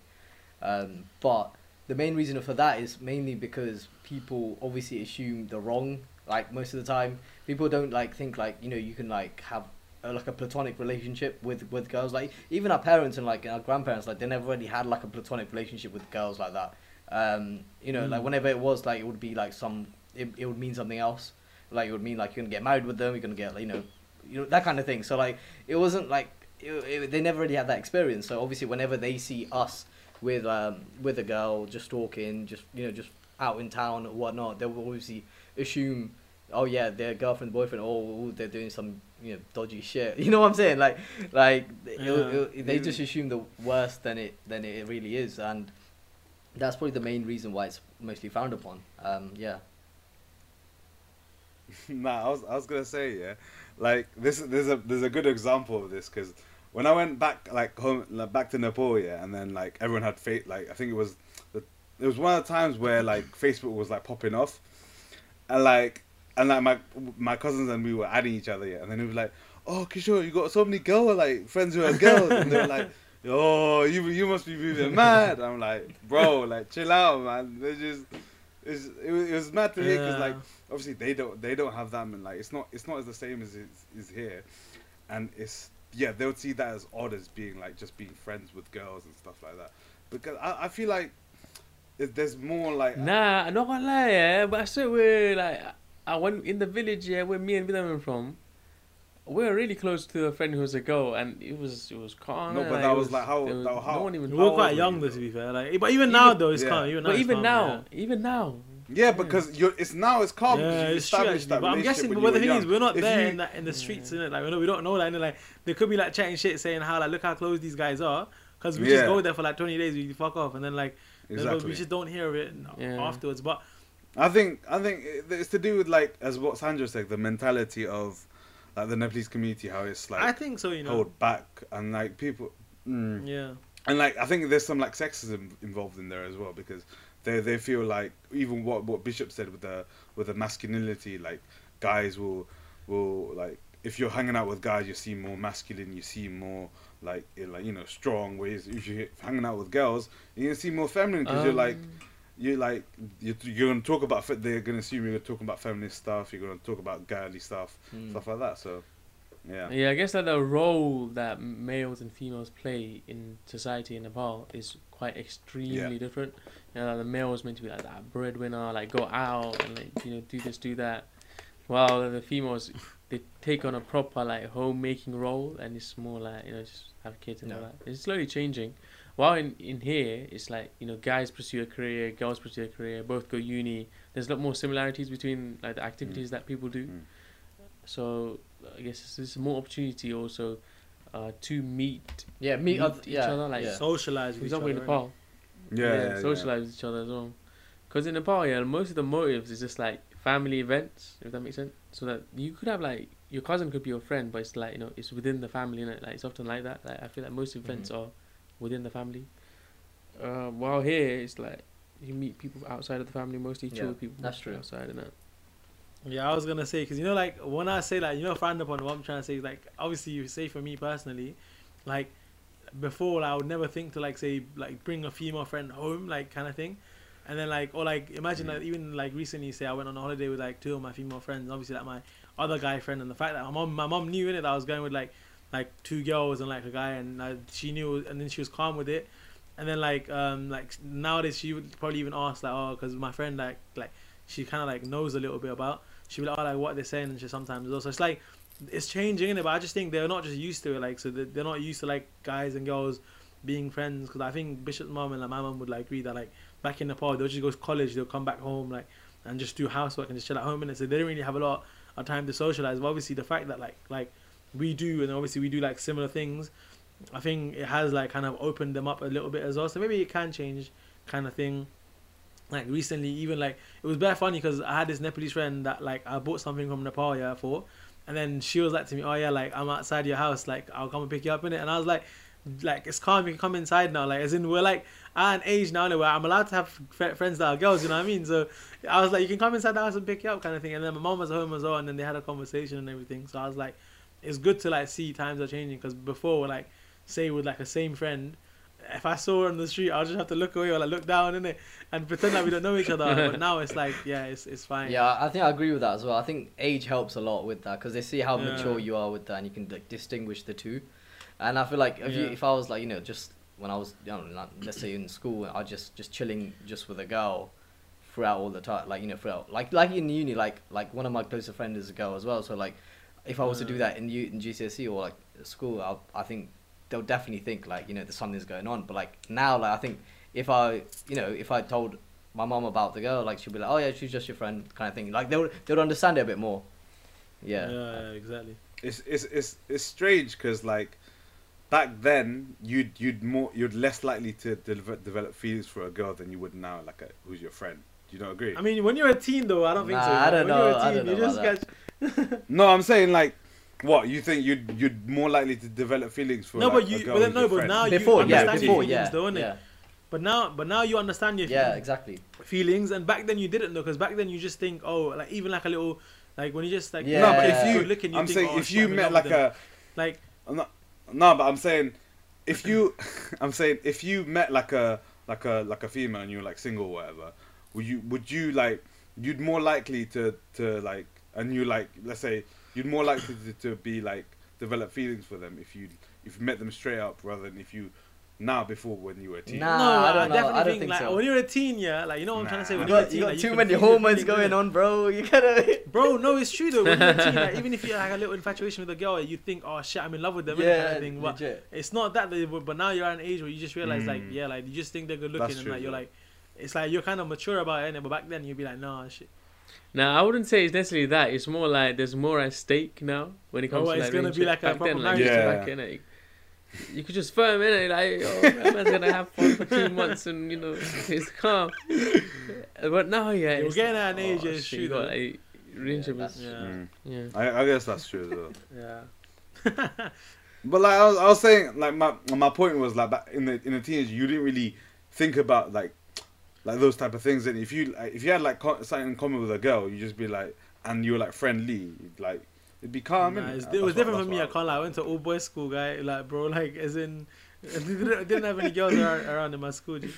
Speaker 3: Um, but the main reason for that is mainly because people obviously assume the wrong. Like most of the time, people don't like think like you know you can like have like a platonic relationship with with girls. Like even our parents and like our grandparents, like they never really had like a platonic relationship with girls like that. Um, you know, like
Speaker 1: Mm.
Speaker 3: whenever it was like it would be like some, it, it would mean something else. Like it would mean like you're gonna get married with them, you're gonna get like, you know, you know that kind of thing. So like it wasn't like it, it, they never really had that experience. So obviously whenever they see us with um with a girl just talking, just you know just out in town or whatnot, they will obviously assume, oh yeah, their girlfriend boyfriend, oh they're doing some you know dodgy shit. You know what I'm saying? Like like it'll-
Speaker 1: Yeah.
Speaker 3: it'll- they just assume the worst than it than it really is, and that's probably the main reason why it's mostly frowned upon. Um, yeah.
Speaker 2: nah, I was I was gonna say yeah, like this there's a there's a good example of this because when I went back like home like, back to Nepal yeah, and then like everyone had fa- like I think it was the it was one of the times where like Facebook was like popping off, and like and like my my cousins and we were adding each other yeah, and then it was like oh Kishore you got so many girl like friends who are girls and they were like. Oh, you you must be moving mad. I'm like, bro, like chill out, man. They just, it's, it, was, it was mad to me because
Speaker 1: Yeah.
Speaker 2: like obviously they don't they don't have them and like it's not it's not as the same as it is here and it's yeah they would see that as odd as being like just being friends with girls and stuff like that because i, I feel like there's more like
Speaker 4: Nah, I'm not gonna lie, yeah, but I swear we're like, I went in the village, yeah, where me and Bidan are from. We were really close to a friend who was a girl, and it was it was calm.
Speaker 2: No, but
Speaker 4: it
Speaker 2: that was like how-
Speaker 4: was
Speaker 2: that how-
Speaker 4: no one even.
Speaker 1: We
Speaker 2: How
Speaker 1: were quite young
Speaker 2: you,
Speaker 1: though,
Speaker 2: though?
Speaker 1: to be fair. Like, but even now though, it's
Speaker 2: Yeah.
Speaker 1: calm. Even now,
Speaker 4: But even
Speaker 1: calm,
Speaker 4: now, even now,
Speaker 2: yeah because you're it's now it's calm
Speaker 1: Yeah,
Speaker 2: because you've
Speaker 1: it's true.
Speaker 2: established
Speaker 1: Actually.
Speaker 2: that
Speaker 1: But I'm guessing, but the
Speaker 2: were
Speaker 1: thing is, we're not
Speaker 2: If
Speaker 1: there
Speaker 2: you-
Speaker 1: in the in the streets, innit? Like, we know we don't know that. innit? Like, they could be like chatting shit, saying how like, look how close these guys are, because we just go there for like 20 days, we fuck off, and then like,
Speaker 2: exactly
Speaker 1: we just don't hear of it afterwards. But
Speaker 2: I think I think it's to do with like as what Sandra said, the mentality of like the Nepalese community, how it's like
Speaker 1: I think so, you know.
Speaker 2: hold back and like people. Mm.
Speaker 1: Yeah.
Speaker 2: And like I think there's some like sexism involved in there as well because they they feel like even what what Bishop said with the with the masculinity, like guys will will like if you're hanging out with guys, you seem more masculine, you seem more like like you know strong. Whereas if you're hanging out with girls, you're gonna seem more feminine because you're like you're like you're, you're gonna talk about they're gonna assume you're talking about feminist stuff. You're gonna talk about girly stuff,
Speaker 3: Mm.
Speaker 2: stuff like that. So yeah,
Speaker 4: Yeah, I guess that the role that males and females play in society in Nepal is quite extremely
Speaker 2: Yeah.
Speaker 4: different. You know, the male is meant to be like that breadwinner, like go out and like you know do this, do that, while the females they take on a proper like homemaking role, and it's more like you know just have kids and all that. It's slowly changing. While in in here, it's like you know guys pursue a career, girls pursue a career, both go uni. There's a lot more similarities between like the activities that people do.
Speaker 2: Mm.
Speaker 4: So I guess there's more opportunity also uh, to meet,
Speaker 3: Yeah, meet,
Speaker 4: Meet
Speaker 3: oth-
Speaker 4: each
Speaker 3: yeah,
Speaker 4: other, like,
Speaker 3: yeah.
Speaker 1: Socialize
Speaker 4: for
Speaker 1: with each
Speaker 4: example, in
Speaker 1: other. innit?
Speaker 4: Nepal.
Speaker 2: yeah, yeah, yeah.
Speaker 4: socialize with each other as well. Because in Nepal, yeah, most of the motives is just like family events, if that makes sense. So that you could have like your cousin could be your friend, but it's like you know it's within the family, and like it's often like that. Like I feel like most events
Speaker 3: Mm-hmm.
Speaker 4: are within the family. uh, while here it's like you meet people outside of the family, mostly chill
Speaker 3: Yeah,
Speaker 4: with people
Speaker 3: that's true.
Speaker 4: outside and that.
Speaker 1: Yeah, I was gonna say because you know, like when I say like you know, frowned upon, what I'm trying to say is like obviously you say for me personally, like before like, I would never think to like say like bring a female friend home like kind of thing, and then like or like imagine like even like recently say I went on a holiday with like two of my female friends, obviously like my other guy friend, and the fact that my mom my mom knew in it that I was going with like like two girls and like a guy, and uh, she knew, and then she was calm with it. And then like um like nowadays she would probably even ask like oh because my friend like like she kind of like knows a little bit about she be like, oh, like what they're saying and shit sometimes also it's like it's changing in it, but I just think they're not just used to it. Like so they're, not used to like guys and girls being friends. Because I think Bishop's mom and like my mom would like agree that like back in Nepal they'll just go to college, they'll come back home like and just do housework and just chill at home. And so they don't really have a lot of time to socialize. But obviously the fact that like like we do and obviously we do like similar things, I think it has like kind of opened them up a little bit as well. So maybe it can change kind of thing. Like recently even like it was very funny because I had this Nepalese friend that like I bought something from Nepal yeah for. And then she was like to me oh yeah like I'm outside your house. Like I'll come and pick you up in it. And I was like like it's calm. You can come inside now. Like as in we're like at an age now where I'm allowed to have fr- friends that are girls you know what I mean? So I was like you can come inside the house and pick you up kind of thing. And then my mom was home as well and then they had a conversation and everything. So I was like it's good to like see times are changing because before like say with like a same friend if I saw her on the street, I'll just have to look away or like look down in it and pretend that we don't know each other. but now it's like, yeah, it's it's fine.
Speaker 3: Yeah, I think I agree with that as well. I think age helps a lot with that because they see how
Speaker 1: Yeah.
Speaker 3: mature you are with that, and you can like, distinguish the two. And I feel like if you, if I was like you know just when I was don't know, like, let's say in school, I just just chilling just with a girl throughout all the time, like you know throughout like like in uni, like like one of my closer friends is a girl as well. So like if I was to do that mm. in U in GCSE or like school, I I think they'll definitely think like you know there's something's going on. But like now, like I think if I you know if I told my mom about the girl, like she'd be like, oh yeah, she's just your friend, kind of thing. Like they would they would understand it a bit more.
Speaker 1: yeah,
Speaker 3: Yeah.
Speaker 1: yeah, exactly.
Speaker 2: it's it's it's it's strange because like back then you'd you'd more you'd less likely to develop, develop feelings for a girl than you would now like a, who's your friend do you not agree
Speaker 1: I mean, when you're a teen though, I don't think so.
Speaker 3: Nah, I don't
Speaker 1: when You're
Speaker 3: know,
Speaker 1: a
Speaker 3: I
Speaker 1: teen,
Speaker 3: don't
Speaker 1: you just
Speaker 3: about
Speaker 1: get
Speaker 2: no i'm saying like what you think you'd you'd more likely to develop feelings for
Speaker 1: no,
Speaker 2: like,
Speaker 1: but
Speaker 2: a
Speaker 1: you,
Speaker 2: girl
Speaker 1: but then, no, but
Speaker 2: friend?
Speaker 1: now
Speaker 3: Before,
Speaker 1: you
Speaker 3: yeah,
Speaker 1: understand
Speaker 3: before,
Speaker 1: your
Speaker 3: yeah,
Speaker 1: feelings, though, innit?
Speaker 3: yeah,
Speaker 1: But now, but now you understand your
Speaker 3: yeah,
Speaker 1: feelings,
Speaker 3: exactly.
Speaker 1: feelings, and back then you didn't know because back then you just think, oh, like even like a little, like when you just like
Speaker 3: Yeah.
Speaker 2: no but if you
Speaker 1: good looking, you
Speaker 2: i'm
Speaker 1: think,
Speaker 2: saying
Speaker 1: oh,
Speaker 2: if you met like a
Speaker 1: like
Speaker 2: I'm not, no, but I'm saying if you, I'm saying if you met like a like a like a female and you were like single or whatever, would you would you like you'd more likely to to like and you like let's say you'd more likely to, to be like develop feelings for them if you if you met them straight up rather than if you now before when you were a teen.
Speaker 3: Nah.
Speaker 1: no,
Speaker 3: I
Speaker 1: I,
Speaker 3: don't know.
Speaker 1: definitely
Speaker 3: I don't
Speaker 1: think,
Speaker 3: think
Speaker 1: like
Speaker 3: so.
Speaker 1: when you're a teen, yeah, like you know what I'm trying to say. When
Speaker 3: You
Speaker 1: you're a
Speaker 3: got,
Speaker 1: teen,
Speaker 3: you got
Speaker 1: like,
Speaker 3: too
Speaker 1: can
Speaker 3: many hormones going
Speaker 1: innit?
Speaker 3: on, bro. You gotta.
Speaker 1: Bro, no, it's true though. When you're a teen, like, even if you have a little infatuation with a girl, you think, oh shit, I'm in love with them, yeah, kind of thing. But
Speaker 3: legit.
Speaker 1: it's not that, they, but now you're at an age where you just realize, like,
Speaker 2: Mm.
Speaker 1: yeah, like you just think they're good
Speaker 2: That's
Speaker 1: looking, and
Speaker 2: true,
Speaker 1: like you're
Speaker 2: though.
Speaker 1: like, it's like you're kind of mature about it, innit? but back then you'd be like, nah, shit.
Speaker 4: Now I wouldn't say it's necessarily that. It's more like there's more at stake now when it comes
Speaker 1: Oh,
Speaker 4: to
Speaker 1: it's
Speaker 4: like
Speaker 1: gonna be like
Speaker 4: back
Speaker 1: proper
Speaker 4: then, like,
Speaker 2: marriage.
Speaker 4: back
Speaker 2: Yeah.
Speaker 4: in it. You could just firm in it, like, oh, man's gonna have fun for two months and you know it's calm. But now, yeah,
Speaker 1: You're getting at an
Speaker 4: oh,
Speaker 1: age, it's
Speaker 4: shit,
Speaker 1: true
Speaker 4: you got,
Speaker 1: though.
Speaker 4: like, relationship
Speaker 3: that's
Speaker 4: is
Speaker 1: Yeah,
Speaker 2: Mm.
Speaker 4: yeah.
Speaker 2: I, I guess that's true as well.
Speaker 1: yeah.
Speaker 2: But like I was, I was saying, like my my point was like back in the in the teenage, you didn't really think about like like those type of things. And if you like, if you had like co- something in common with a girl, you just be like, and you were like friendly, like it'd be calm.
Speaker 1: Nah, it's- it was different for me. I can't lie. I went to all boys school, guy. Like, bro, like, as in, I didn't, have any girls around, around in my school. G.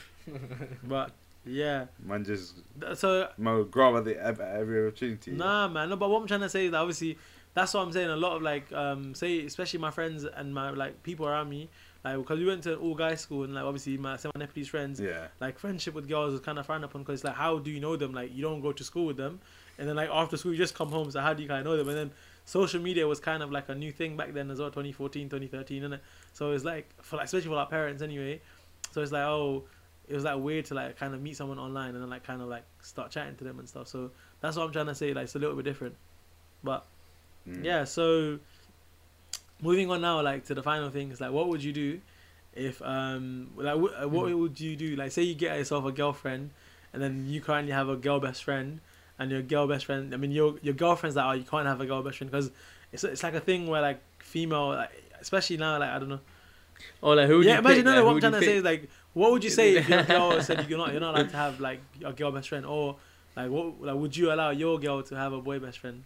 Speaker 1: But yeah,
Speaker 2: Man, just
Speaker 1: so
Speaker 2: man, grab at the ev- every opportunity.
Speaker 1: Nah, man. No, but what I'm trying to say is that obviously that's what I'm saying. A lot of like, um, say especially my friends and my like people around me, like because we went to an all guy school and like obviously my some of my Nepalese friends,
Speaker 2: Yeah.
Speaker 1: like friendship with girls is kind of frowned upon because it's like how do you know them? Like you don't go to school with them, and then like after school you just come home. So how do you kind of know them? And then social media was kind of like a new thing back then as well, 2014, 2013, and so it's like for like especially for our parents anyway. So it's like oh. It was like weird to like kind of meet someone online and then like kind of like start chatting to them and stuff. So that's what I'm trying to say. Like it's a little bit different, but
Speaker 2: Mm.
Speaker 1: yeah. So moving on now, like to the final things. Like, what would you do if um like w- uh, what would you do? Like, say you get yourself a girlfriend, and then you currently have a girl best friend, and your girl best friend. I mean, your your girlfriend's like, oh, you can't have a girl best friend because it's it's like a thing where like female, like, especially now, like I don't know.
Speaker 4: Or like who? would
Speaker 1: yeah,
Speaker 4: you
Speaker 1: imagine
Speaker 4: pick?
Speaker 1: no,
Speaker 4: Like,
Speaker 1: what I'm trying to say is like What would you say if your girl said you're not you're not allowed to have like a girl best friend, or like what like would you allow your girl to have a boy best friend?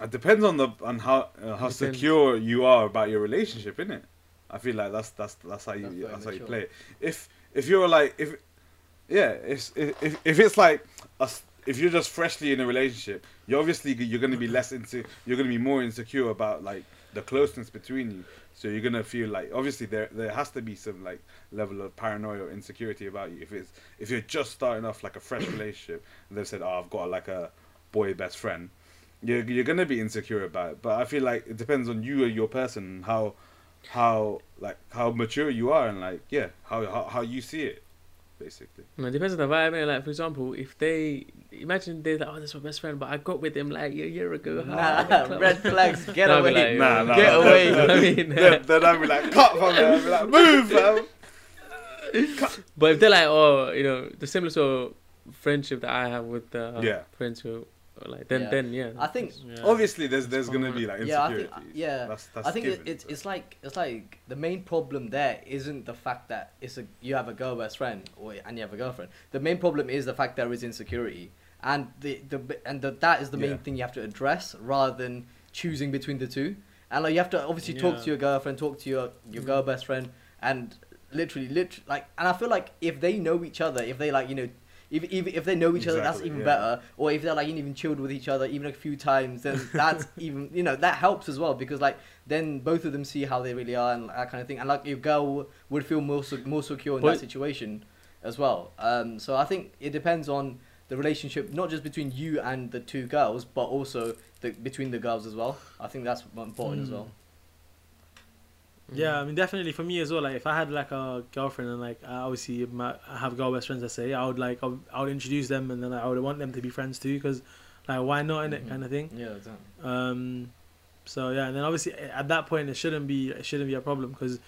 Speaker 2: It depends on the on how uh, how secure you are about your relationship, innit? I feel like that's that's that's how you
Speaker 3: That's
Speaker 2: that's how you play. it. If if you're like if yeah, if if if it's like us, if you're just freshly in a relationship, you're obviously you're gonna be less into you're gonna be more insecure about like the closeness between you. So you're gonna feel like obviously there there has to be some like level of paranoia or insecurity about you if it's if you're just starting off like a fresh relationship and they've said oh I've got like a boy best friend you're you're gonna be insecure about it. But I feel like it depends on you or your person how how like how mature you are and like yeah how how, how you see it basically.
Speaker 4: It depends on the vibe. innit? Like for example, if they imagine they're like, oh, that's my best friend, but I got with him like a year ago.
Speaker 3: Nah, red flags, get away.
Speaker 4: like,
Speaker 2: Nah, nah,
Speaker 3: Get
Speaker 2: nah,
Speaker 3: away.
Speaker 2: nah, nah.
Speaker 4: I mean,
Speaker 2: then, then I'd be like cut from there. I'd be like move fam.
Speaker 4: But if they're like, oh, you know, the similar sort of friendship that I have with uh,
Speaker 2: Yeah.
Speaker 4: friends who, are like, then,
Speaker 3: Yeah.
Speaker 4: then, yeah.
Speaker 3: I think
Speaker 1: Yeah.
Speaker 2: Obviously there's there's gonna be like
Speaker 3: Yeah, I think-
Speaker 2: uh,
Speaker 3: yeah.
Speaker 2: That's that's
Speaker 3: I think it,
Speaker 2: given,
Speaker 3: it's
Speaker 2: but-
Speaker 3: it's like it's like the main problem there isn't the fact that it's a you have a girl best friend or and you have a girlfriend. The main problem is the fact there is insecurity, and the the and the, that is the main
Speaker 2: Yeah.
Speaker 3: thing you have to address rather than choosing between the two. And like you have to obviously talk to your girlfriend, talk to your your mm-hmm. girl best friend, and literally, literally like. And I feel like if they know each other, if they like you know. If, if, if they know each other, that's even
Speaker 2: yeah.
Speaker 3: better. Or if they're like even chilled with each other even a few times, then that's even you know that helps as well because like then both of them see how they really are and that kind of thing. And like your girl would feel more more secure in
Speaker 4: But-
Speaker 3: that situation as well. Um, so I think it depends on the relationship, not just between you and the two girls, but also the, between the girls as well. I think that's important as
Speaker 1: Mm.
Speaker 3: well.
Speaker 1: Yeah, I mean, definitely for me as well. Like, if I had like a girlfriend and like I obviously my, I have girl best friends, I say I would like I would, I would introduce them and then I would want them to be friends too, because like why not in it
Speaker 3: Mhm.
Speaker 1: kind of thing.
Speaker 3: Yeah, exactly.
Speaker 1: Um, so yeah, and then obviously at that point it shouldn't be it shouldn't be a problem because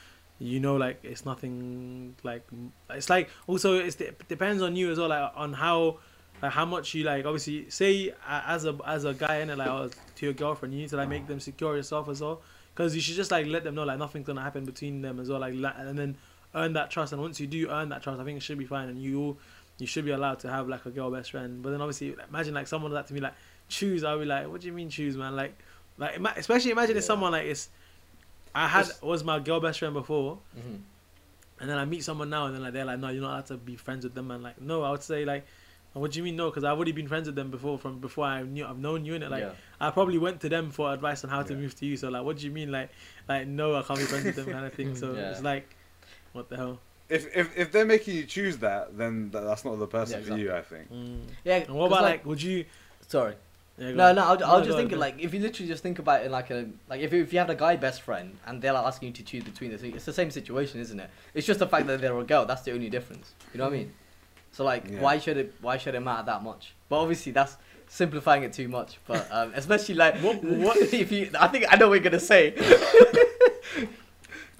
Speaker 1: you know like it's nothing like it's like also it's it depends on you as well like on how like how much you like obviously say as a as a guy in it like oh, to your girlfriend you need to like make them secure yourself as well because you should just like let them know like nothing's gonna happen between them as well like and then earn that trust and once you do earn that trust I think it should be fine and you you should be allowed to have like a girl best friend. But then obviously imagine like someone that to me like choose I'll be like what do you mean choose man? Like like especially imagine if someone like it's I had
Speaker 2: Just-
Speaker 1: was my girl best friend before
Speaker 3: hmm
Speaker 1: and then I meet someone now and then like they're like no you're not allowed to be friends with them and like no I would say like what do you mean no because I've already been friends with them before from before I knew I've known you in it like
Speaker 3: yeah.
Speaker 1: I probably went to them for advice on how to
Speaker 2: Yeah.
Speaker 1: move to you so like what do you mean like like no I can't be friends with them kind of thing so
Speaker 3: Yeah.
Speaker 1: it's like what the hell
Speaker 2: if if if they're making you choose that, then that's not the person
Speaker 3: Yeah,
Speaker 2: for you. I think.
Speaker 1: mm.
Speaker 3: Yeah.
Speaker 1: and what
Speaker 3: 'cause,
Speaker 1: about like, would you
Speaker 3: Sorry.
Speaker 1: yeah,
Speaker 3: No,
Speaker 1: on.
Speaker 3: no, I was,
Speaker 1: No,
Speaker 3: just
Speaker 1: on,
Speaker 3: thinking like if you literally just think about it in like a like if if you have a guy best friend and they're like asking you to choose between the two, it's the same situation, isn't it? It's just the fact that they're a girl. That's the only difference. You know what I mean? So like,
Speaker 2: Yeah.
Speaker 3: why should it why should it matter that much? But obviously that's simplifying it too much. But um, especially like
Speaker 1: What-
Speaker 3: what if you? I think I know what you're gonna say.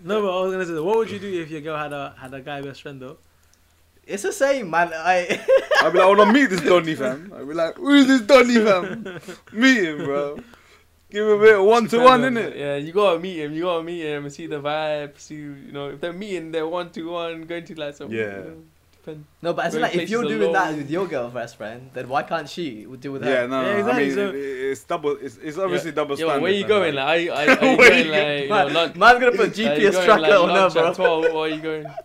Speaker 1: no but I was gonna say what would you do if your girl had a had a guy best friend though
Speaker 3: It's the same, man. I
Speaker 2: I'd be like, I wanna meet this Donny fam. I'd be like, who is this Donny fam? meet him, bro. Give him a bit of one to one,
Speaker 4: Depends on-
Speaker 2: innit?
Speaker 4: Yeah, you gotta meet him. You gotta meet him and see the vibe. See, you know, if they're meeting, they're one to one, going to like some.
Speaker 2: Yeah.
Speaker 4: You know, depend.
Speaker 3: no, but as in, like if you're
Speaker 4: places
Speaker 3: doing that with your girl best friend, then why can't she do with her?
Speaker 2: Yeah, no, no.
Speaker 1: Yeah,
Speaker 2: I mean,
Speaker 1: so-
Speaker 2: it's double. It's, it's obviously double
Speaker 4: Yo,
Speaker 2: standard.
Speaker 4: where you going?
Speaker 2: like-
Speaker 4: Like, are, are, are you going
Speaker 2: you
Speaker 4: like, you know,
Speaker 3: Man,
Speaker 4: lunch?
Speaker 3: man's gonna put
Speaker 4: Are
Speaker 3: GPS
Speaker 4: going,
Speaker 3: tracker
Speaker 4: like,
Speaker 3: on her, bro.
Speaker 4: at 12, or are you going?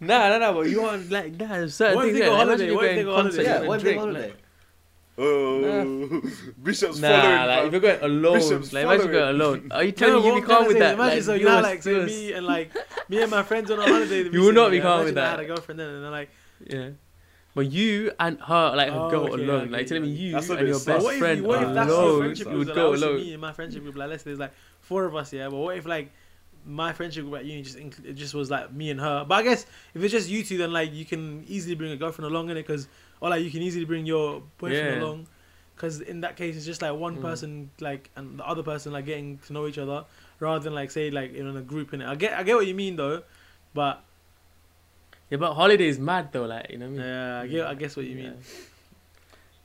Speaker 4: Nah, nah, nah, but you want like nah, certain
Speaker 1: What if
Speaker 4: things.
Speaker 1: they go
Speaker 4: yeah,
Speaker 1: holiday?
Speaker 4: imagine you
Speaker 1: What if
Speaker 4: going
Speaker 1: they go holiday?
Speaker 4: concert,
Speaker 3: Yeah,
Speaker 4: you
Speaker 3: what
Speaker 4: can
Speaker 3: if they
Speaker 4: drink,
Speaker 3: holiday? Oh.
Speaker 4: like-
Speaker 2: Oh, Bishop's following.
Speaker 4: Nah, like
Speaker 2: fam.
Speaker 4: if you're going alone,
Speaker 2: Bishop's
Speaker 4: like imagine going alone. Are you telling
Speaker 1: No,
Speaker 4: me you
Speaker 1: what
Speaker 4: be
Speaker 1: I'm
Speaker 4: calm with
Speaker 1: say,
Speaker 4: that?
Speaker 1: Imagine
Speaker 4: Like,
Speaker 1: so
Speaker 4: you
Speaker 1: now,
Speaker 4: was-
Speaker 1: like so
Speaker 4: you
Speaker 1: me and like me and my friends on a holiday.
Speaker 4: You will not be calm
Speaker 1: imagine
Speaker 4: with
Speaker 1: I
Speaker 4: that.
Speaker 1: had a girlfriend then, and they're like
Speaker 4: Yeah. But you and her, like her
Speaker 1: Oh,
Speaker 4: girl
Speaker 1: okay,
Speaker 4: alone,
Speaker 1: okay,
Speaker 4: like telling me
Speaker 1: okay.
Speaker 4: you
Speaker 2: That's a
Speaker 4: and
Speaker 2: bit
Speaker 4: your
Speaker 2: sus.
Speaker 1: But
Speaker 4: best
Speaker 1: what if,
Speaker 4: friend
Speaker 1: you, what if that's
Speaker 4: alone,
Speaker 1: friendship
Speaker 4: you
Speaker 1: group?
Speaker 4: would
Speaker 1: Like,
Speaker 4: go
Speaker 1: obviously
Speaker 4: alone.
Speaker 1: Me and my friendship group, like let's say there's like four of us, yeah. But what if like my friendship group at uni just it just was like me and her? But I guess if it's just you two, then like you can easily bring a girlfriend along in it, because or like you can easily bring your boyfriend
Speaker 4: Yeah.
Speaker 1: along. Because in that case, it's just like one
Speaker 4: Mm.
Speaker 1: person, like, and the other person, like, getting to know each other, rather than like say like in a group in it. I get, I get what you mean though, but
Speaker 4: Yeah, but holiday is mad though, like you know what I mean.
Speaker 1: yeah, I get, I guess what you mean.
Speaker 4: Yeah.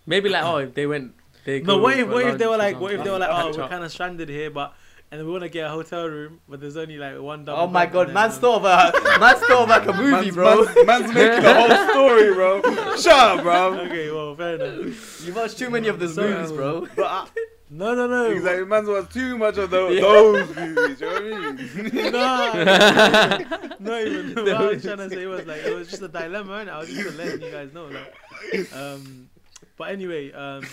Speaker 4: Maybe like oh, if they went, they
Speaker 1: No, what if what if they were like what if they were like oh we're kind of stranded here, but and we want to get a hotel room, but there's only like one double.
Speaker 3: Oh my god,
Speaker 1: and
Speaker 3: man's
Speaker 1: then,
Speaker 3: thought of a man's thought of like a movie,
Speaker 2: man's,
Speaker 3: bro.
Speaker 2: Man's, man's making the whole story, bro. Shut up, bro.
Speaker 1: Okay, well, fair enough.
Speaker 3: You watched too many of those
Speaker 1: So-
Speaker 3: movies, bro.
Speaker 2: But I,
Speaker 1: No, no, no.
Speaker 2: he's like, man's watched too much of those,
Speaker 3: Yeah.
Speaker 2: those movies. You know what I mean?
Speaker 1: Nah, not even. What I was trying to say it was like it was just a dilemma, and I was just letting you guys know, like, um, but anyway, um,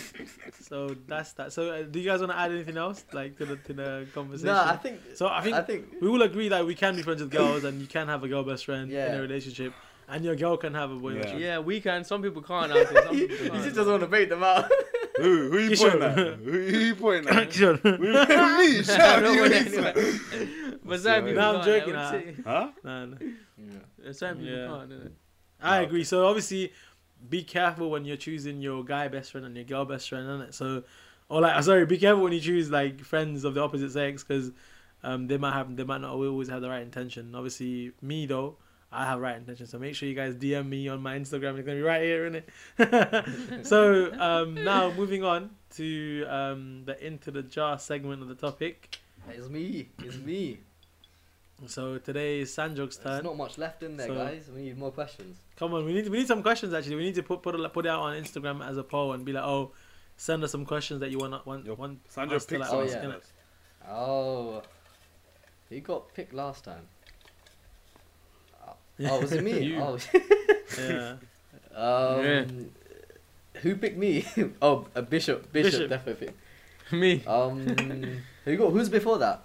Speaker 1: so that's that. So, uh, do you guys want to add anything else, like to the to the conversation?
Speaker 3: Nah, I think.
Speaker 1: so I think
Speaker 3: I think.
Speaker 1: we all agree that we can be friends with girls, and you can have a girl best friend in a relationship, and your girl can have a boy
Speaker 2: Yeah.
Speaker 4: Yeah, we can. Some people can't. Out. Some people can't.
Speaker 3: just doesn't want to bait them out.
Speaker 2: Who, who you
Speaker 1: You
Speaker 2: pointing at? Who, who you pointing at?
Speaker 1: Sure.
Speaker 2: Me, shut up,
Speaker 4: No
Speaker 2: you
Speaker 4: one
Speaker 2: idiot.
Speaker 4: anyway. But some people
Speaker 1: No, I'm
Speaker 4: can't,
Speaker 1: joking,
Speaker 4: I
Speaker 1: ah.
Speaker 4: would.
Speaker 2: Huh?
Speaker 1: Nah, nah.
Speaker 4: Some people
Speaker 1: Yeah.
Speaker 4: can't.
Speaker 1: I agree. So obviously, be careful when you're choosing your guy best friend and your girl best friend, innit? So, or like, sorry, be careful when you choose like friends of the opposite sex because um, they might have, they might not always have the right intention. Obviously, me though, I have right intention. So make sure you guys DM me on my Instagram. It's gonna be right here, it? so um, now moving on to um, the into the jar segment of the topic.
Speaker 3: It's me. It's me.
Speaker 1: So today is Sanjog's
Speaker 3: There's not much left in there,
Speaker 1: So-
Speaker 3: guys. We need more questions.
Speaker 1: Come on, we need we need some questions actually. We need to put put it, put it out on Instagram as a poll and be like, oh, send us some questions that you want want
Speaker 2: Yo,
Speaker 1: want.
Speaker 2: Sandra
Speaker 1: us to,
Speaker 2: picked
Speaker 1: like,
Speaker 3: Oh, yeah.
Speaker 1: ask, innit?
Speaker 2: first.
Speaker 3: Oh, he got picked last time. Oh, was it me?
Speaker 1: You.
Speaker 3: Oh,
Speaker 1: Yeah.
Speaker 3: um,
Speaker 4: Yeah.
Speaker 3: who picked me? oh, a bishop. Bishop,
Speaker 1: Bishop.
Speaker 3: definitely.
Speaker 4: Me.
Speaker 3: Um, who got? Who's before that?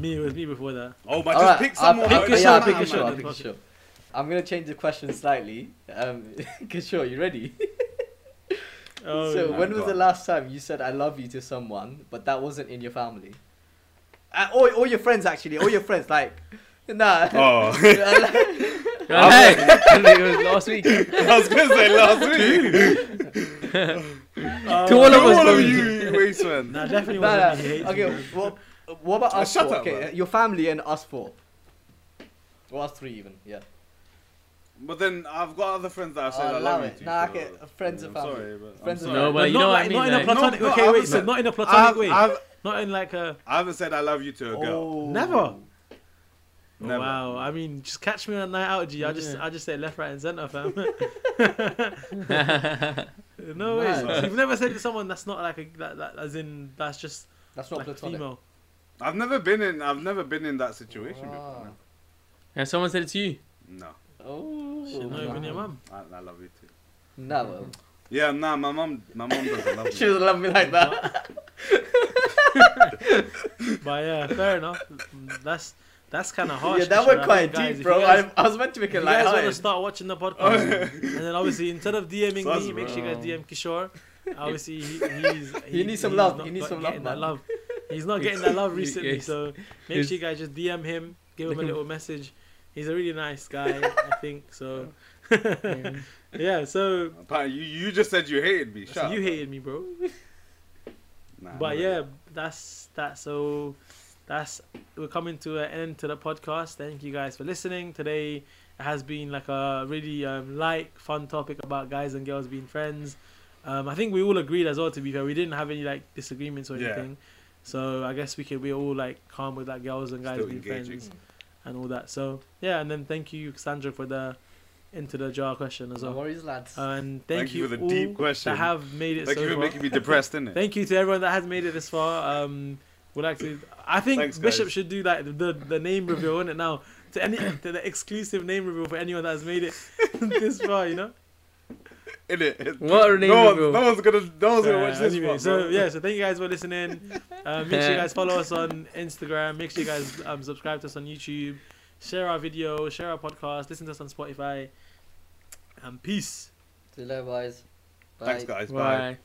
Speaker 1: Me, it was me before that.
Speaker 2: Oh, but
Speaker 3: Alright,
Speaker 2: just pick
Speaker 3: I'll-
Speaker 2: someone.
Speaker 1: Pick
Speaker 3: I'll-
Speaker 1: a
Speaker 3: yeah,
Speaker 1: shot,
Speaker 3: I'll pick
Speaker 1: man,
Speaker 3: a shot. I'll
Speaker 1: man.
Speaker 3: pick a shot. I'm gonna change the question slightly. Um, Kishore, you ready?
Speaker 1: Oh,
Speaker 3: so
Speaker 2: my
Speaker 3: when was the last time you said "I love you" to someone, but that wasn't in your family? Uh, or, or your friends actually, or your friends like, nah.
Speaker 2: Oh,
Speaker 4: Hey, it was last week.
Speaker 2: I was gonna say last week.
Speaker 1: oh,
Speaker 4: To all of us,
Speaker 2: all of
Speaker 4: bro.
Speaker 2: you, waste man.
Speaker 1: Nah, definitely
Speaker 3: Nah,
Speaker 1: wasn't
Speaker 3: nah.
Speaker 1: me.
Speaker 3: Okay, well, what about
Speaker 2: Oh,
Speaker 3: us
Speaker 2: shut
Speaker 3: four?
Speaker 2: up,
Speaker 3: okay,
Speaker 2: man.
Speaker 3: Uh, your family and us four. Or us three even, yeah.
Speaker 2: But then I've got other friends that I said
Speaker 3: Oh,
Speaker 2: I love
Speaker 3: it.
Speaker 2: you to.
Speaker 3: Nah, okay, uh, friends and family.
Speaker 2: sorry, but
Speaker 3: Friends and
Speaker 2: sorry.
Speaker 4: No, but
Speaker 1: But
Speaker 4: you
Speaker 1: not
Speaker 4: know what
Speaker 1: like,
Speaker 4: I mean,
Speaker 1: not in a platonic.
Speaker 2: No, no,
Speaker 1: okay,
Speaker 2: I
Speaker 1: wait.
Speaker 2: haven't
Speaker 1: So
Speaker 2: said-
Speaker 1: not in a
Speaker 2: I,
Speaker 1: platonic
Speaker 2: have,
Speaker 1: way.
Speaker 2: I've,
Speaker 1: Not in like a.
Speaker 2: I haven't said I love you to a girl.
Speaker 3: Oh.
Speaker 1: Never.
Speaker 2: Oh, never.
Speaker 1: Wow. I mean, just catch me on a night out, G. I just
Speaker 4: Yeah.
Speaker 1: I just say left, right, and center, fam. no way.
Speaker 3: Mad.
Speaker 1: You've never said to someone that's not like a that, that as in that's just
Speaker 3: That's not
Speaker 1: like
Speaker 3: platonic.
Speaker 1: female.
Speaker 2: I've never been in. I've never been in that situation
Speaker 3: Ah.
Speaker 2: before.
Speaker 4: and someone said it to you.
Speaker 2: No,
Speaker 3: Oh.
Speaker 1: Shit, not even your mum.
Speaker 2: I, I love you too.
Speaker 3: No, well.
Speaker 2: Yeah, nah, my mum, my mum doesn't love me.
Speaker 3: she
Speaker 2: me.
Speaker 3: doesn't love me like that.
Speaker 1: But yeah, fair enough. That's that's kind of harsh.
Speaker 3: yeah, that
Speaker 1: Kishore.
Speaker 3: went quite
Speaker 1: think, guys,
Speaker 3: deep, bro.
Speaker 1: guys-
Speaker 3: I, I was meant to make
Speaker 1: If
Speaker 3: it
Speaker 1: you guys want to start watching the podcast, and then obviously instead of DMing
Speaker 2: Sus,
Speaker 1: me, make sure you guys. DM Kishore. Obviously, he, he's
Speaker 3: He needs some
Speaker 1: he's
Speaker 3: love. He needs some love, man.
Speaker 1: love. He's not getting that love
Speaker 4: Yes.
Speaker 1: recently, so make
Speaker 4: Yes.
Speaker 1: sure you guys just DM him, give him a little message. He's a really nice guy, I think. So yeah, so,
Speaker 2: Apparently, you, you just said you hated me. Shut
Speaker 1: so
Speaker 2: up.
Speaker 1: you hated me, bro.
Speaker 2: Nah,
Speaker 1: But
Speaker 2: I'm
Speaker 1: yeah,
Speaker 2: not.
Speaker 1: that's that. So that's we're coming to an end to the podcast. Thank you guys for listening. Today has been like a really um, light, fun topic about guys and girls being friends. Um, I think we all agreed as well. To be fair, we didn't have any like disagreements or
Speaker 2: Yeah.
Speaker 1: Anything. So I guess we can we all like calm with like girls and guys
Speaker 2: Still
Speaker 1: being
Speaker 2: engaging.
Speaker 1: friends and all that. So yeah, and then thank you, Sandra, for the into the jar question as
Speaker 3: No
Speaker 1: well.
Speaker 3: worries, lads.
Speaker 1: And thank,
Speaker 2: Thank you
Speaker 1: you
Speaker 2: for the
Speaker 1: all
Speaker 2: deep question.
Speaker 1: that have made it
Speaker 2: Thank
Speaker 1: so
Speaker 2: you for
Speaker 1: far.
Speaker 2: making me depressed, innit?
Speaker 1: Thank you to everyone that has made it this far. Um, would like to. I think
Speaker 2: Thanks,
Speaker 1: Bishop
Speaker 2: guys.
Speaker 1: should do like the the name reveal on it now to any to the exclusive name reveal for anyone that has made it this far. You know.
Speaker 2: Innit?
Speaker 4: What a name
Speaker 2: no,
Speaker 4: reveal.
Speaker 2: one's, no one's gonna, no one's gonna
Speaker 1: Uh,
Speaker 2: watch this.
Speaker 1: anyway,
Speaker 2: part,
Speaker 1: so yeah, so thank you guys for listening. Uh, make sure you guys follow us on Instagram. Make sure you guys um, subscribe to us on YouTube. Share our video. Share our podcast. Listen to us on Spotify. And peace.
Speaker 3: See you later, boys. Bye.
Speaker 2: Thanks, guys. Bye.
Speaker 4: Bye.